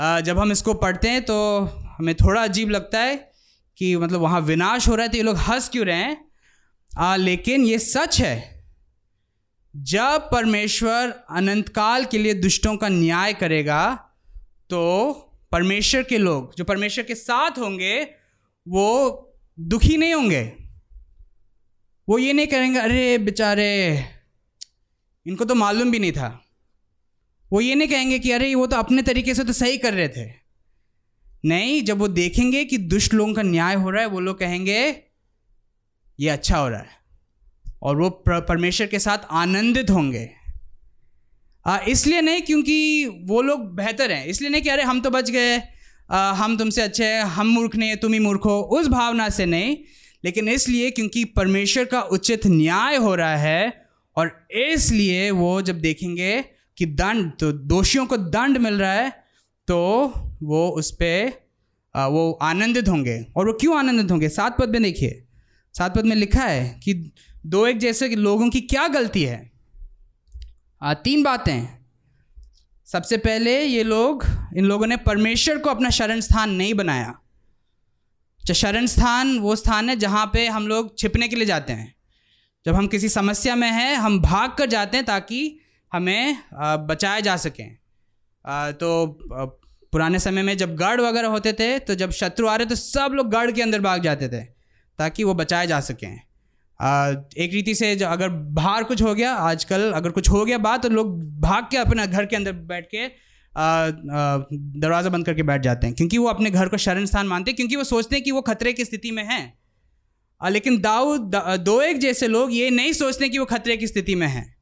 जब हम इसको पढ़ते हैं तो हमें थोड़ा अजीब लगता है कि मतलब वहाँ विनाश हो रहा है तो ये लोग हंस क्यों रहे हैं? आ, लेकिन ये सच है जब परमेश्वर अनंतकाल के लिए दुष्टों का न्याय करेगा तो परमेश्वर के लोग जो परमेश्वर के साथ होंगे वो दुखी नहीं होंगे। वो ये नहीं करेंगे अरे बेचारे इनको तो मालूम भी नहीं था। वो ये नहीं कहेंगे कि अरे, वो तो अपने तरीके से तो सही कर रहे थे। नहीं, जब वो देखेंगे कि दुष्ट लोगों का न्याय हो रहा है, वो लोग कहेंगे, ये अच्छा हो रहा है। और वो परमेश्वर के साथ आनंदित होंगे। इसलिए नहीं क्योंकि वो लोग बेहतर हैं। इसलिए नहीं कि, अरे, हम तो बच गए। हम तुमसे अच्छे हैं। हम मूर्ख नहीं है, तुम ही मूर्ख हो। उस भावना से नहीं, लेकिन इसलिए क्योंकि परमेश्वर का उचित न्याय हो रहा है, और इसलिए वो जब देखेंगे कि दंड तो दोषियों को दंड मिल रहा है तो वो उस पर वो आनंदित होंगे। और वो क्यों आनंदित होंगे? सात पद में देखिए। सात पद में लिखा है कि दो एक जैसे लोगों की क्या गलती है? आ, तीन बातें। सबसे पहले ये लोग इन लोगों ने परमेश्वर को अपना शरण स्थान नहीं बनाया। शरण स्थान वो स्थान है जहाँ पे हम लोग छिपने के लिए जाते हैं। जब हम किसी समस्या में हैं हम भाग कर जाते हैं ताकि हमें बचाए जा सकें। तो पुराने समय में जब गढ़ वगैरह होते थे तो जब शत्रु आ रहे तो सब लोग गढ़ के अंदर भाग जाते थे, ताकि वो बचाए जा सकें। एक रीति से जो, अगर बाहर कुछ हो गया, आजकल अगर कुछ हो गया बात तो लोग भाग के अपना घर के अंदर बैठ के दरवाज़ा बंद करके बैठ जाते हैं, क्योंकि वो अपने घर को शरण स्थान मानते हैं, क्योंकि वो सोचते हैं कि वो खतरे की स्थिति में हैं। लेकिन दाऊ दो एक जैसे लोग ये नहीं सोचते कि वो खतरे की स्थिति में हैं।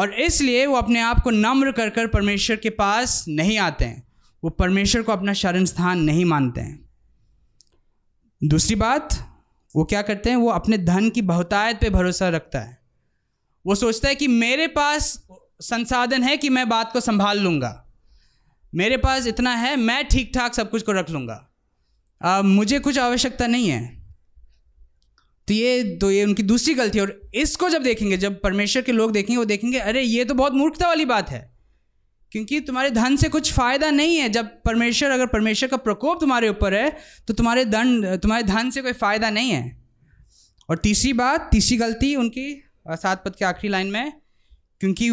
और इसलिए वो अपने आप को नम्र कर कर परमेश्वर के पास नहीं आते हैं। वो परमेश्वर को अपना शरण स्थान नहीं मानते हैं। दूसरी बात, वो क्या करते हैं? वो अपने धन की बहुतायत पे भरोसा रखता है। वो सोचता है कि मेरे पास संसाधन है कि मैं बात को संभाल लूँगा। मेरे पास इतना है, मैं ठीक ठाक सब कुछ को रख लूँगा। मुझे कुछ आवश्यकता नहीं है। तो ये तो ये उनकी दूसरी गलती और इसको जब देखेंगे, जब परमेश्वर के लोग देखेंगे, वो देखेंगे, अरे, ये तो बहुत मूर्खता वाली बात है। क्योंकि तुम्हारे धन से कुछ फ़ायदा नहीं है। जब परमेश्वर, अगर परमेश्वर का प्रकोप तुम्हारे ऊपर है तो तुम्हारे दंड तुम्हारे धन से कोई फ़ायदा नहीं है। और तीसरी बात, तीसरी गलती उनकी सात पद के आखिरी लाइन में, क्योंकि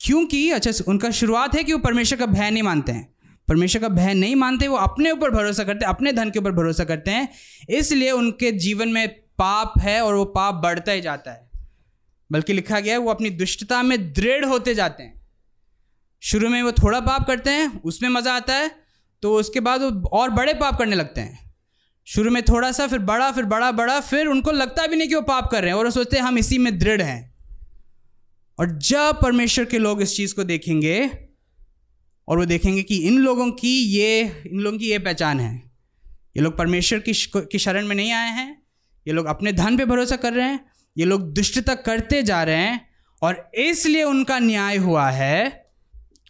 क्योंकि अच्छा उनका शुरुआत है कि वो परमेश्वर का भय नहीं मानते हैं। परमेश्वर का भय नहीं मानते, वो अपने ऊपर भरोसा करते अपने धन के ऊपर भरोसा करते हैं। इसलिए उनके जीवन में पाप है और वो पाप बढ़ता ही जाता है। बल्कि लिखा गया है, वो अपनी दुष्टता में दृढ़ होते जाते हैं। शुरू में वो थोड़ा पाप करते हैं, उसमें मज़ा आता है तो उसके बाद वो और बड़े पाप करने लगते हैं। शुरू में थोड़ा सा, फिर बड़ा फिर बड़ा बड़ा, फिर उनको लगता भी नहीं कि वो पाप कर रहे हैं और वो सोचते हैं, हम इसी में दृढ़ हैं। और जब परमेश्वर के लोग इस चीज़ को देखेंगे, और वो देखेंगे कि इन लोगों की ये, इन लोगों की ये पहचान है। ये लोग परमेश्वर की शरण में नहीं आए हैं ये लोग अपने धन पे भरोसा कर रहे हैं, ये लोग दुष्टता करते जा रहे हैं और इसलिए उनका न्याय हुआ है।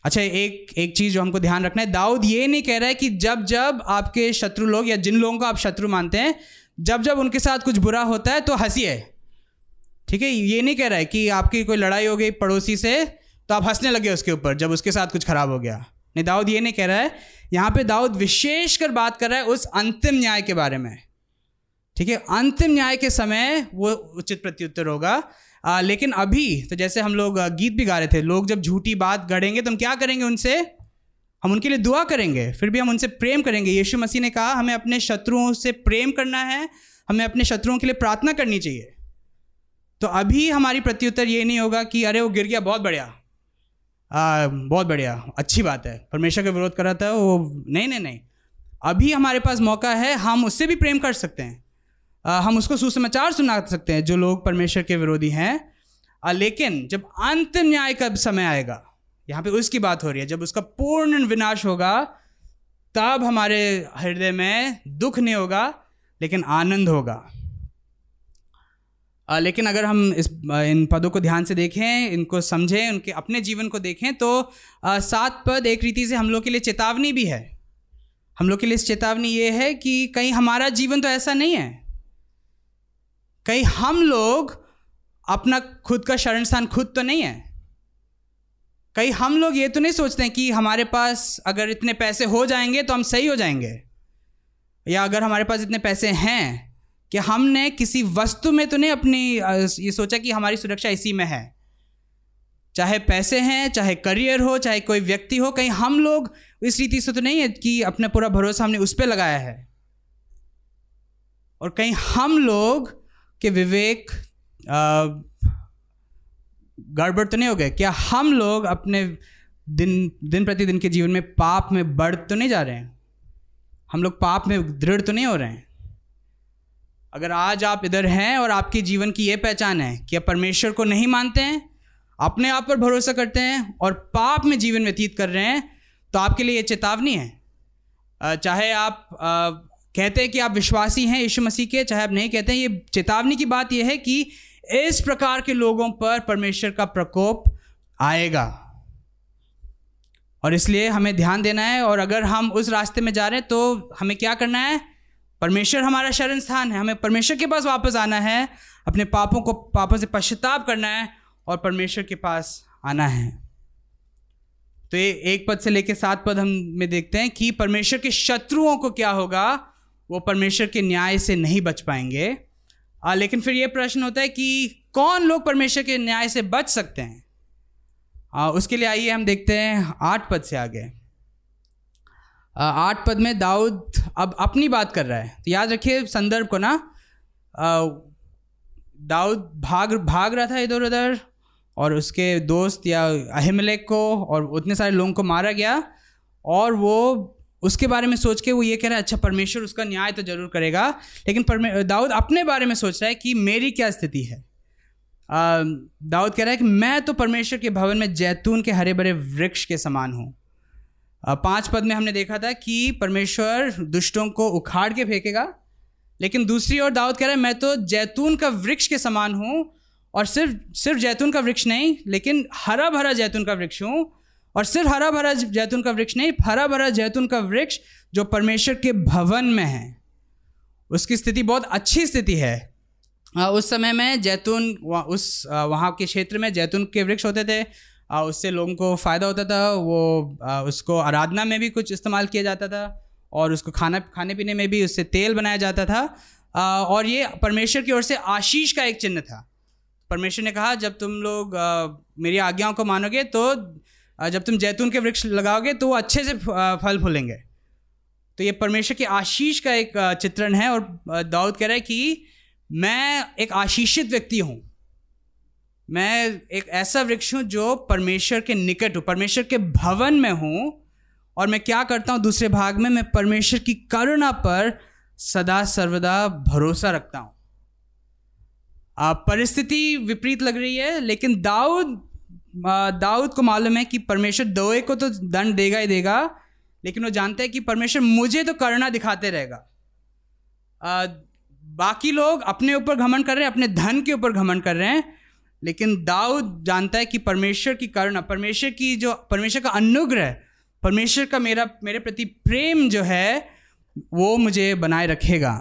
अच्छा एक एक चीज़ जो हमको ध्यान रखना है, दाऊद ये नहीं कह रहा है कि जब जब आपके शत्रु लोग या जिन लोगों को आप शत्रु मानते हैं, जब जब उनके साथ कुछ बुरा होता है तो हंसिए ठीक है, ये नहीं कह रहा है कि आपकी कोई लड़ाई हो गई पड़ोसी से तो आप हंसने लगे उसके ऊपर जब उसके साथ कुछ खराब हो गया। नहीं, दाऊद ये नहीं कह रहा है। यहाँ पे दाऊद विशेष कर बात कर रहा है उस अंतिम न्याय के बारे में। ठीक है? अंतिम न्याय के समय वो उचित प्रत्युत्तर होगा। आ, लेकिन अभी तो जैसे हम लोग गीत भी गा रहे थे लोग जब झूठी बात गढ़ेंगे तो हम क्या करेंगे उनसे? हम उनके लिए दुआ करेंगे फिर भी हम उनसे प्रेम करेंगे। यीशु मसीह ने कहा हमें अपने शत्रुओं से प्रेम करना है हमें अपने शत्रुओं के लिए प्रार्थना करनी चाहिए। तो अभी हमारी प्रत्युत्तर ये नहीं होगा कि अरे वो गिर गया बहुत बढ़िया। बहुत बढ़िया अच्छी बात है। परमेश्वर का विरोध कर रहा था वो नहीं नहीं नहीं। अभी हमारे पास मौका है हम उससे भी प्रेम कर सकते हैं। हम उसको सुसमाचार सुना सकते हैं जो लोग परमेश्वर के विरोधी हैं। लेकिन जब अंत न्याय का समय आएगा यहाँ पे उसकी बात हो रही है जब उसका पूर्ण विनाश होगा तब हमारे हृदय में दुख नहीं होगा लेकिन आनंद होगा। आ, लेकिन अगर हम इस इन पदों को ध्यान से देखें इनको समझें उनके अपने जीवन को देखें तो आ, सात पद एक रीति से हम लोग के लिए चेतावनी भी है। हम लोग के लिए चेतावनी ये है कि कहीं हमारा जीवन तो ऐसा नहीं है। कहीं हम लोग अपना खुद का शरण स्थान खुद तो नहीं है। कहीं हम लोग ये तो नहीं सोचते हैं कि हमारे पास अगर इतने पैसे हो जाएँगे तो हम सही हो जाएँगे। या अगर हमारे पास इतने पैसे हैं कि हमने किसी वस्तु में तो नहीं अपनी ये सोचा कि हमारी सुरक्षा इसी में है। चाहे पैसे हैं, चाहे करियर हो, चाहे कोई व्यक्ति हो, कहीं हम लोग इस रीति से तो नहीं है कि अपना पूरा भरोसा हमने उस पर लगाया है। और कहीं हम लोग के विवेक गड़बड़ तो नहीं हो गए? क्या हम लोग अपने दिन दिन प्रतिदिन के जीवन में पाप में बढ़ तो नहीं जा रहे हैं? हम लोग पाप में दृढ़ तो नहीं हो रहे हैं? अगर आज आप इधर हैं और आपके जीवन की ये पहचान है कि आप परमेश्वर को नहीं मानते हैं, अपने आप पर भरोसा करते हैं और पाप में जीवन व्यतीत कर रहे हैं तो आपके लिए ये चेतावनी है। चाहे आप कहते हैं कि आप विश्वासी हैं यीशु मसीह के, चाहे आप नहीं कहते हैं, ये चेतावनी की बात यह है कि इस प्रकार के लोगों पर परमेश्वर का प्रकोप आएगा। और इसलिए हमें ध्यान देना है, और अगर हम उस रास्ते में जा रहे हैं तो हमें क्या करना है? परमेश्वर हमारा शरण स्थान है, हमें परमेश्वर के पास वापस आना है, अपने पापों को, पापों से पश्चाताप करना है, और परमेश्वर के पास आना है। तो ये एक पद से लेकर सात पद हम में देखते हैं कि परमेश्वर के शत्रुओं को क्या होगा? वो परमेश्वर के न्याय से नहीं बच पाएँगे। आ, लेकिन फिर ये प्रश्न होता है कि कौन लोग परमेश्वर के न्याय से बच सकते हैं? आ, उसके लिए आइए हम देखते हैं आठ पद से आगे। आठ पद में दाऊद अब अपनी बात कर रहा है। तो याद रखिए संदर्भ को ना। दाऊद भाग भाग रहा था इधर उधर और उसके दोस्त या अहिमलेक को और उतने सारे लोगों को मारा गया और वो उसके बारे में सोच के वो ये कह रहा है अच्छा परमेश्वर उसका न्याय तो ज़रूर करेगा। लेकिन दाऊद अपने बारे में सोच रहा है कि मेरी क्या स्थिति है? दाऊद कह रहा है कि मैं तो परमेश्वर के भवन में जैतून के हरे भरे वृक्ष के समान हूँ। पाँच पद में हमने देखा था कि परमेश्वर दुष्टों को उखाड़ के फेंकेगा, लेकिन दूसरी ओर दाऊद कह रहा है, मैं तो जैतून का वृक्ष के समान हूँ और सिर्फ़ सिर्फ़ जैतून का वृक्ष नहीं, लेकिन हरा भरा जैतून का वृक्ष हूँ और सिर्फ़ हरा भरा जैतून का वृक्ष नहीं, हरा भरा जैतून का वृक्ष जो परमेश्वर के भवन में है। उसकी स्थिति बहुत अच्छी स्थिति है। उस समय में जैतून उस वहाँ के क्षेत्र में जैतून के वृक्ष होते थे। उससे लोगों को फ़ायदा होता था। वो उसको आराधना में भी कुछ इस्तेमाल किया जाता था और उसको खाना, खाने पीने में भी उससे तेल बनाया जाता था। और ये परमेश्वर की ओर से आशीष का एक चिन्ह था। परमेश्वर ने कहा, जब तुम लोग मेरी आज्ञाओं को मानोगे तो जब तुम जैतून के वृक्ष लगाओगे तो वो अच्छे से फल फूलेंगे। तो ये परमेश्वर की आशीष का एक चित्रण है और दाऊद कह रहा है कि मैं एक आशीषित व्यक्ति हूँ। मैं एक ऐसा वृक्ष हूँ जो परमेश्वर के निकट हूँ, परमेश्वर के भवन में हूँ और मैं क्या करता हूँ, दूसरे भाग में मैं परमेश्वर की करुणा पर सदा सर्वदा भरोसा रखता हूँ। परिस्थिति विपरीत लग रही है, लेकिन दाऊद दाऊद को मालूम है कि परमेश्वर दोए को तो दंड देगा ही देगा, लेकिन वो जानते हैं कि परमेश्वर मुझे तो करना दिखाते रहेगा। बाकी लोग अपने ऊपर घमंड कर रहे हैं, अपने धन के ऊपर घमंड कर रहे हैं, लेकिन दाऊद जानता है कि परमेश्वर की करुणा, परमेश्वर की जो, परमेश्वर का अनुग्रह, परमेश्वर का मेरा, मेरे प्रति प्रेम जो है, वो मुझे बनाए रखेगा।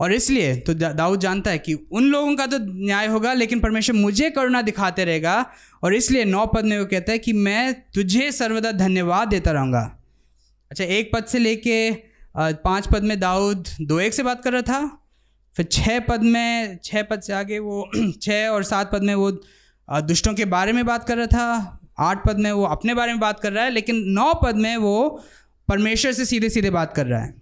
और इसलिए तो दाऊद जानता है कि उन लोगों का तो न्याय होगा, लेकिन परमेश्वर मुझे करुणा दिखाते रहेगा। और इसलिए नौ पद में वो कहता है कि मैं तुझे सर्वदा धन्यवाद देता रहूँगा। अच्छा एक पद से लेके पाँच पद में दाऊद दो एक से बात कर रहा था, फिर छः पद में छः पद से आगे वो छः और सात पद में वो दुष्टों के बारे में बात कर रहा था, आठ पद में वो अपने बारे में बात कर रहा है, लेकिन नौ पद में वो परमेश्वर से सीधे सीधे बात कर रहा है।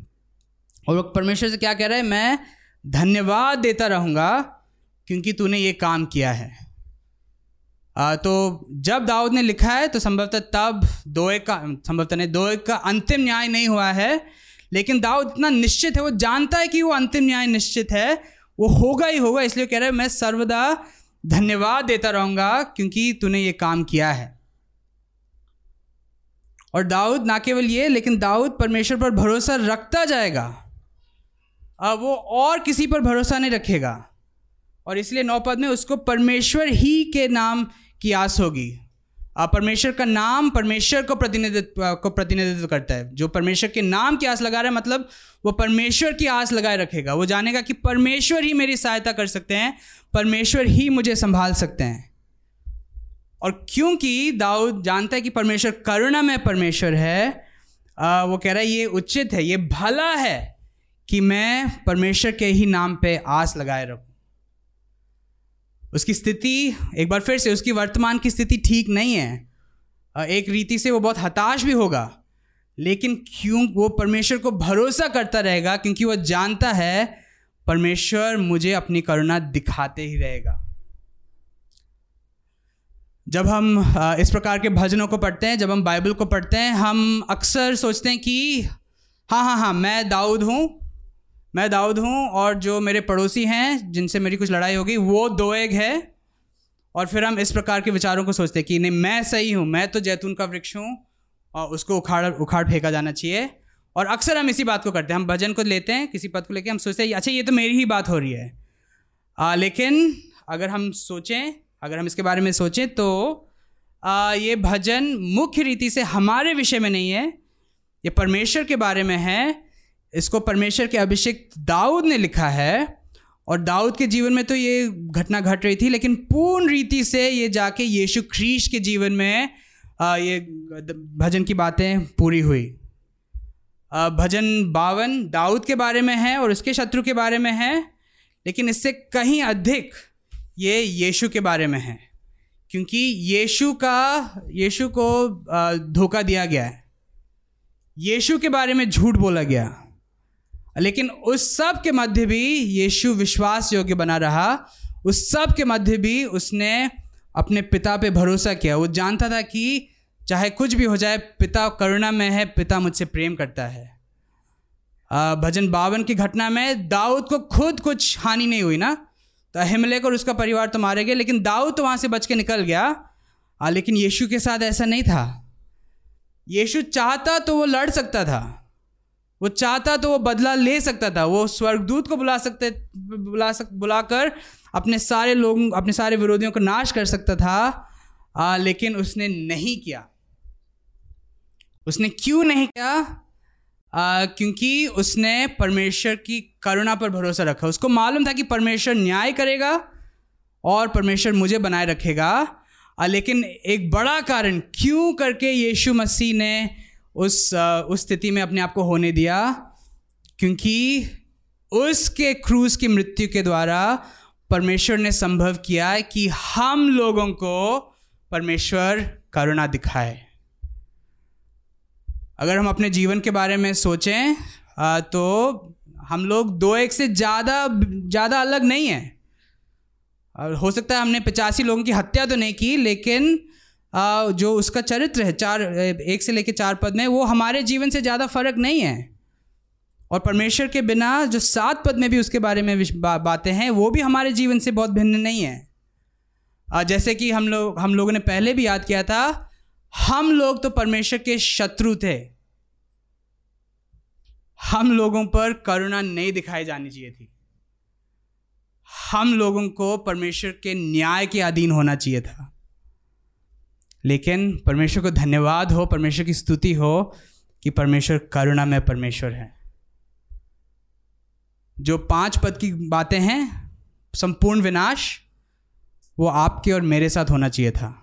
और परमेश्वर से क्या कह रहा है? मैं धन्यवाद देता रहूँगा क्योंकि तूने ये काम किया है। आ, तो जब दाऊद ने लिखा है तो संभवतः तब दो एक का संभवतः नहीं दो एक का अंतिम न्याय नहीं हुआ है। लेकिन दाऊद इतना निश्चित है वो जानता है कि वो अंतिम न्याय निश्चित है। वो होगा ही होगा इसलिए कह रहा है मैं सर्वदा धन्यवाद देता रहूँगा क्योंकि तूने ये काम किया है। और दाऊद ना केवल ये लेकिन दाऊद परमेश्वर पर भरोसा रखता जाएगा। वो और किसी पर भरोसा नहीं रखेगा। और इसलिए नौपद में उसको परमेश्वर ही के नाम की आस होगी। परमेश्वर का नाम परमेश्वर को प्रतिनिधित्व को प्रतिनिधित्व करता है। जो परमेश्वर के नाम की आस लगा रहा है मतलब वो परमेश्वर की आस लगाए रखेगा। वो जानेगा कि परमेश्वर ही मेरी सहायता कर सकते हैं परमेश्वर ही मुझे संभाल सकते हैं। और क्योंकि दाऊद जानता है कि परमेश्वर करुणा में परमेश्वर है आ, वो कह रहा है ये उचित है ये भला है। कि मैं परमेश्वर के ही नाम पे आस लगाए रखूँ। उसकी स्थिति, एक बार फिर से उसकी वर्तमान की स्थिति ठीक नहीं है। एक रीति से वो बहुत हताश भी होगा, लेकिन क्यों वो परमेश्वर को भरोसा करता रहेगा? क्योंकि वो जानता है, परमेश्वर मुझे अपनी करुणा दिखाते ही रहेगा। जब हम इस प्रकार के भजनों को पढ़ते हैं, जब हम बाइबल को पढ़ते हैं, हम अक्सर सोचते हैं कि हाँ हाँ हाँ मैं दाऊद हूँ मैं दाऊद हूँ और जो मेरे पड़ोसी हैं जिनसे मेरी कुछ लड़ाई होगी वो दो एक है। और फिर हम इस प्रकार के विचारों को सोचते हैं कि नहीं मैं सही हूँ मैं तो जैतून का वृक्ष हूँ और उसको उखाड़ उखाड़ फेंका जाना चाहिए। और अक्सर हम इसी बात को करते हैं हम भजन को लेते हैं किसी पद को लेकर हम सोचते हैं अच्छा ये तो मेरी ही बात हो रही है। आ, लेकिन अगर हम सोचें अगर हम इसके बारे में सोचें तो आ, ये भजन मुख्य रीति से हमारे विषय में नहीं है ये परमेश्वर के बारे में है। इसको परमेश्वर के अभिषेक दाऊद ने लिखा है और दाऊद के जीवन में तो ये घटना घट रही थी लेकिन पूर्ण रीति से ये जाके यीशु ख्रीश के जीवन में आ, ये भजन की बातें पूरी हुई। आ, भजन बावन दाऊद के बारे में है और उसके शत्रु के बारे में है लेकिन इससे कहीं अधिक ये यीशु के बारे में है क्योंकि यीशु का यीशु को धोखा दिया गया है। यीशु के बारे में झूठ बोला गया। लेकिन उस सब के मध्य भी यीशु विश्वास योग्य बना रहा। उस सब के मध्य भी उसने अपने पिता पे भरोसा किया। वो जानता था कि चाहे कुछ भी हो जाए पिता करुणा में है पिता मुझसे प्रेम करता है। भजन बावन की घटना में दाऊद को खुद कुछ हानि नहीं हुई ना? तो अहिमलेक और उसका परिवार तो मारे गए लेकिन दाऊद तो वहाँ से बच के निकल गया। आ, लेकिन यीशु के साथ ऐसा नहीं था। यीशु चाहता तो वो लड़ सकता था। वो चाहता तो वो बदला ले सकता था। वो स्वर्गदूत को बुला सकते बुला सक बुलाकर अपने सारे लोगों अपने सारे विरोधियों को नाश कर सकता था आ, लेकिन उसने नहीं किया। उसने क्यों नहीं किया? आ, क्योंकि उसने परमेश्वर की करुणा पर भरोसा रखा। उसको मालूम था कि परमेश्वर न्याय करेगा और परमेश्वर मुझे बनाए रखेगा। आ, लेकिन एक बड़ा कारण क्यों करके यीशु मसीह ने उस उस स्थिति में अपने आप को होने दिया, क्योंकि उसके क्रूज की मृत्यु के द्वारा परमेश्वर ने संभव किया है कि हम लोगों को परमेश्वर करुणा दिखाए। अगर हम अपने जीवन के बारे में सोचें तो हम लोग दो एक से ज़्यादा ज़्यादा अलग नहीं हैं। और हो सकता है हमने पचासी लोगों की हत्या तो नहीं की, लेकिन जो उसका चरित्र है, चार, एक से लेकर चार पद में वो हमारे जीवन से ज़्यादा फ़र्क नहीं है। और परमेश्वर के बिना जो सात पद में भी उसके बारे में बातें हैं, वो भी हमारे जीवन से बहुत भिन्न नहीं है। जैसे कि हम लोग, हम लोगों ने पहले भी याद किया था, हम लोग तो परमेश्वर के शत्रु थे। हम लोगों पर करुणा नहीं दिखाई जानी चाहिए थी। हम लोगों को परमेश्वर के न्याय के अधीन होना चाहिए था। लेकिन परमेश्वर को धन्यवाद हो, परमेश्वर की स्तुति हो कि परमेश्वर करुणा में परमेश्वर है। जो पाँच पद की बातें हैं, संपूर्ण विनाश, वो आपके और मेरे साथ होना चाहिए था।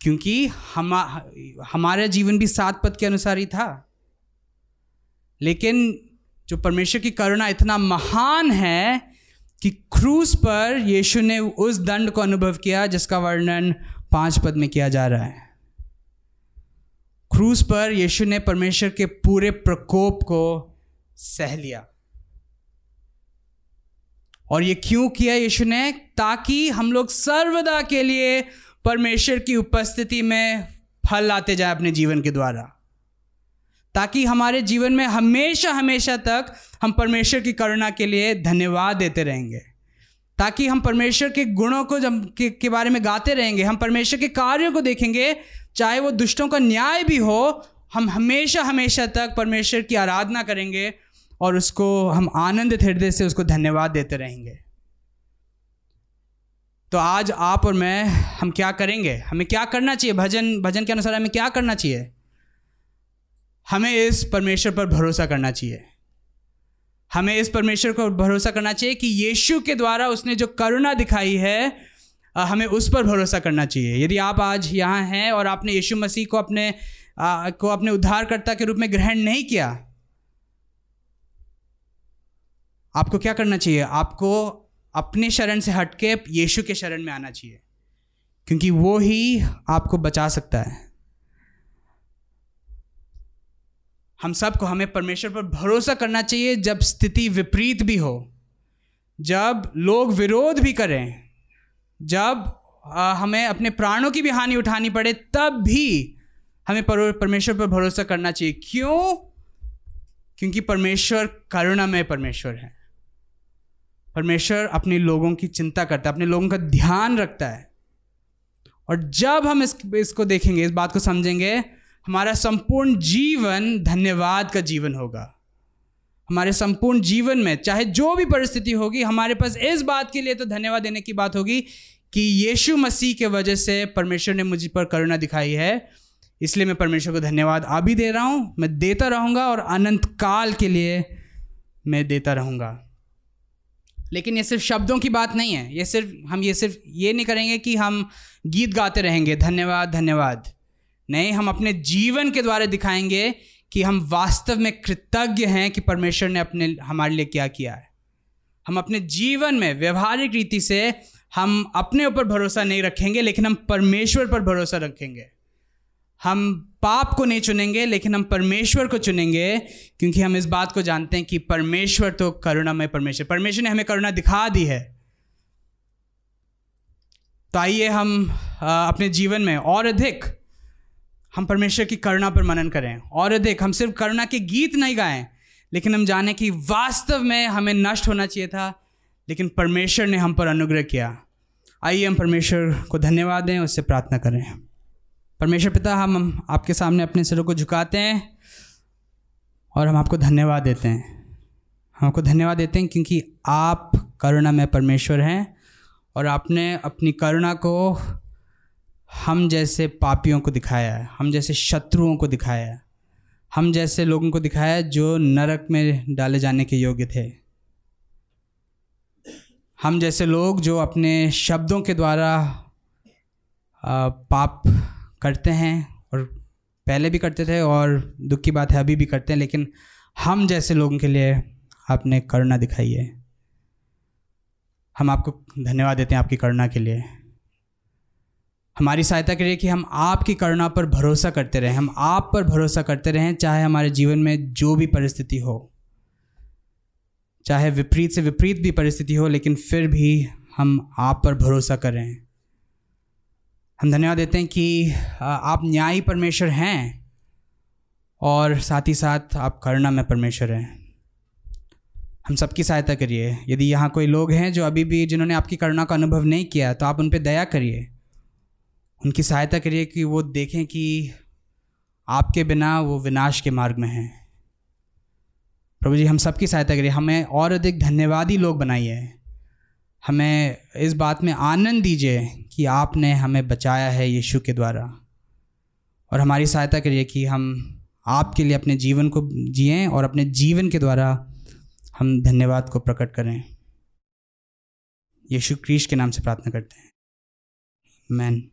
क्योंकि हम, हमारा जीवन भी सात पद के अनुसार ही था। लेकिन जो परमेश्वर की करुणा इतना महान है कि क्रूस पर यीशु ने उस दंड को अनुभव किया, जिसका वर्णन पाँच पद में किया जा रहा है। क्रूस पर यीशु ने परमेश्वर के पूरे प्रकोप को सह लिया। और ये क्यों किया यीशु ने? ताकि हम लोग सर्वदा के लिए परमेश्वर की उपस्थिति में फल लाते जाए अपने जीवन के द्वारा। ताकि हमारे जीवन में हमेशा हमेशा तक हम परमेश्वर की करुणा के लिए धन्यवाद देते रहेंगे। ताकि हम परमेश्वर के गुणों को जब के, के बारे में गाते रहेंगे हम परमेश्वर के कार्यों को देखेंगे चाहे वो दुष्टों का न्याय भी हो हम हमेशा हमेशा तक परमेश्वर की आराधना करेंगे और उसको हम आनंदित हृदय से उसको धन्यवाद देते रहेंगे। तो आज आप और मैं हम क्या करेंगे? हमें क्या करना चाहिए? भजन भजन के अनुसार हमें क्या करना चाहिए? हमें इस परमेश्वर पर भरोसा करना चाहिए। हमें इस परमेश्वर को भरोसा करना चाहिए कि यीशु के द्वारा उसने जो करुणा दिखाई है हमें उस पर भरोसा करना चाहिए। यदि आप आज यहाँ हैं और आपने यीशु मसीह को अपने आ, को अपने उद्धारकर्ता के रूप में ग्रहण नहीं किया आपको क्या करना चाहिए? आपको अपने शरण से हटके यीशु के शरण में आना चाहिए क्योंकि वो ही आपको बचा सकता है। हम सबको हमें परमेश्वर पर भरोसा करना चाहिए जब स्थिति विपरीत भी हो, जब लोग विरोध भी करें, जब हमें अपने प्राणों की भी हानि उठानी पड़े, तब भी हमें परमेश्वर पर भरोसा करना चाहिए। क्यों? क्योंकि परमेश्वर करुणामय परमेश्वर है। परमेश्वर अपने लोगों की चिंता करता है, अपने लोगों का ध्यान रखता है। और जब हम इस, इसको देखेंगे, इस बात को समझेंगे हमारा संपूर्ण जीवन धन्यवाद का जीवन होगा। हमारे संपूर्ण जीवन में, चाहे जो भी परिस्थिति होगी, हमारे पास इस बात के लिए तो धन्यवाद देने की बात होगी कि यीशु मसीह के वजह से परमेश्वर ने मुझ पर करुणा दिखाई है। इसलिए मैं परमेश्वर को धन्यवाद अभी दे रहा हूँ, मैं देता रहूँगा और अनंत काल के लिए मैं देता रहूँगा। लेकिन ये सिर्फ़ शब्दों की बात नहीं है, ये सिर्फ़, हम ये सिर्फ़ ये नहीं करेंगे कि हम गीत गाते रहेंगे। धन्यवाद धन्यवाद। नहीं, हम अपने जीवन के द्वारा दिखाएँगे कि हम वास्तव में कृतज्ञ हैं कि परमेश्वर ने अपने, हमारे लिए क्या किया है। हम अपने जीवन में व्यवहारिक रीति से हम अपने ऊपर भरोसा नहीं रखेंगे, लेकिन हम परमेश्वर पर भरोसा रखेंगे। हम पाप को नहीं चुनेंगे, लेकिन हम परमेश्वर को चुनेंगे, क्योंकि हम इस बात को जानते हैं कि परमेश्वर तो करुणामय परमेश्वर। परमेश्वर ने हमें करुणा दिखा दी है। तो आइए हम अपने जीवन में और अधिक हम परमेश्वर की करुणा पर मनन करें। और अधिक हम सिर्फ़ करुणा के गीत नहीं गाएँ, लेकिन हम जाने कि वास्तव में हमें नष्ट होना चाहिए था, लेकिन परमेश्वर ने हम पर अनुग्रह किया। आइए हम परमेश्वर को धन्यवाद दें, उससे प्रार्थना करें। परमेश्वर पिता हम आपके सामने अपने सिरों को झुकाते हैं और हम आपको धन्यवाद देते हैं। हम आपको धन्यवाद देते हैं क्योंकि आप करुणा में परमेश्वर हैं और आपने अपनी करुणा को हम जैसे पापियों को दिखाया है, हम जैसे शत्रुओं को दिखाया है, हम जैसे लोगों को दिखाया है जो नरक में डाले जाने के योग्य थे। हम जैसे लोग जो अपने शब्दों के द्वारा पाप करते हैं और पहले भी करते थे और दुख की बात है अभी भी करते हैं, लेकिन हम जैसे लोगों के लिए आपने करुणा दिखाई है। हम आपको धन्यवाद देते हैं आपकी करुणा के लिए। हमारी सहायता करिए कि हम आपकी करुणा पर भरोसा करते रहें, हम आप पर भरोसा करते रहें, चाहे हमारे जीवन में जो भी परिस्थिति हो। चाहे विपरीत से विपरीत भी परिस्थिति हो, लेकिन फिर भी हम आप पर भरोसा करें। हम धन्यवाद देते हैं कि आप न्यायी परमेश्वर हैं और साथ ही साथ आप करुणा में परमेश्वर हैं। हम सबकी सहायता करिए। यदि यहाँ कोई लोग हैं जो अभी भी जिन्होंने आपकी करुणा का अनुभव नहीं किया तो आप उन पर दया करिए। उनकी सहायता करिए कि वो देखें कि आपके बिना वो विनाश के मार्ग में हैं। प्रभु जी, हम सबकी सहायता करिए हमें और अधिक धन्यवादी लोग बनाइए। हमें इस बात में आनंद दीजिए कि आपने हमें बचाया है यीशु के द्वारा। और हमारी सहायता करिए कि हम आपके लिए अपने जीवन को जिएँ और अपने जीवन के द्वारा हम धन्यवाद को प्रकट करें। यीशु क्रीश के नाम से प्रार्थना करते हैं। मैन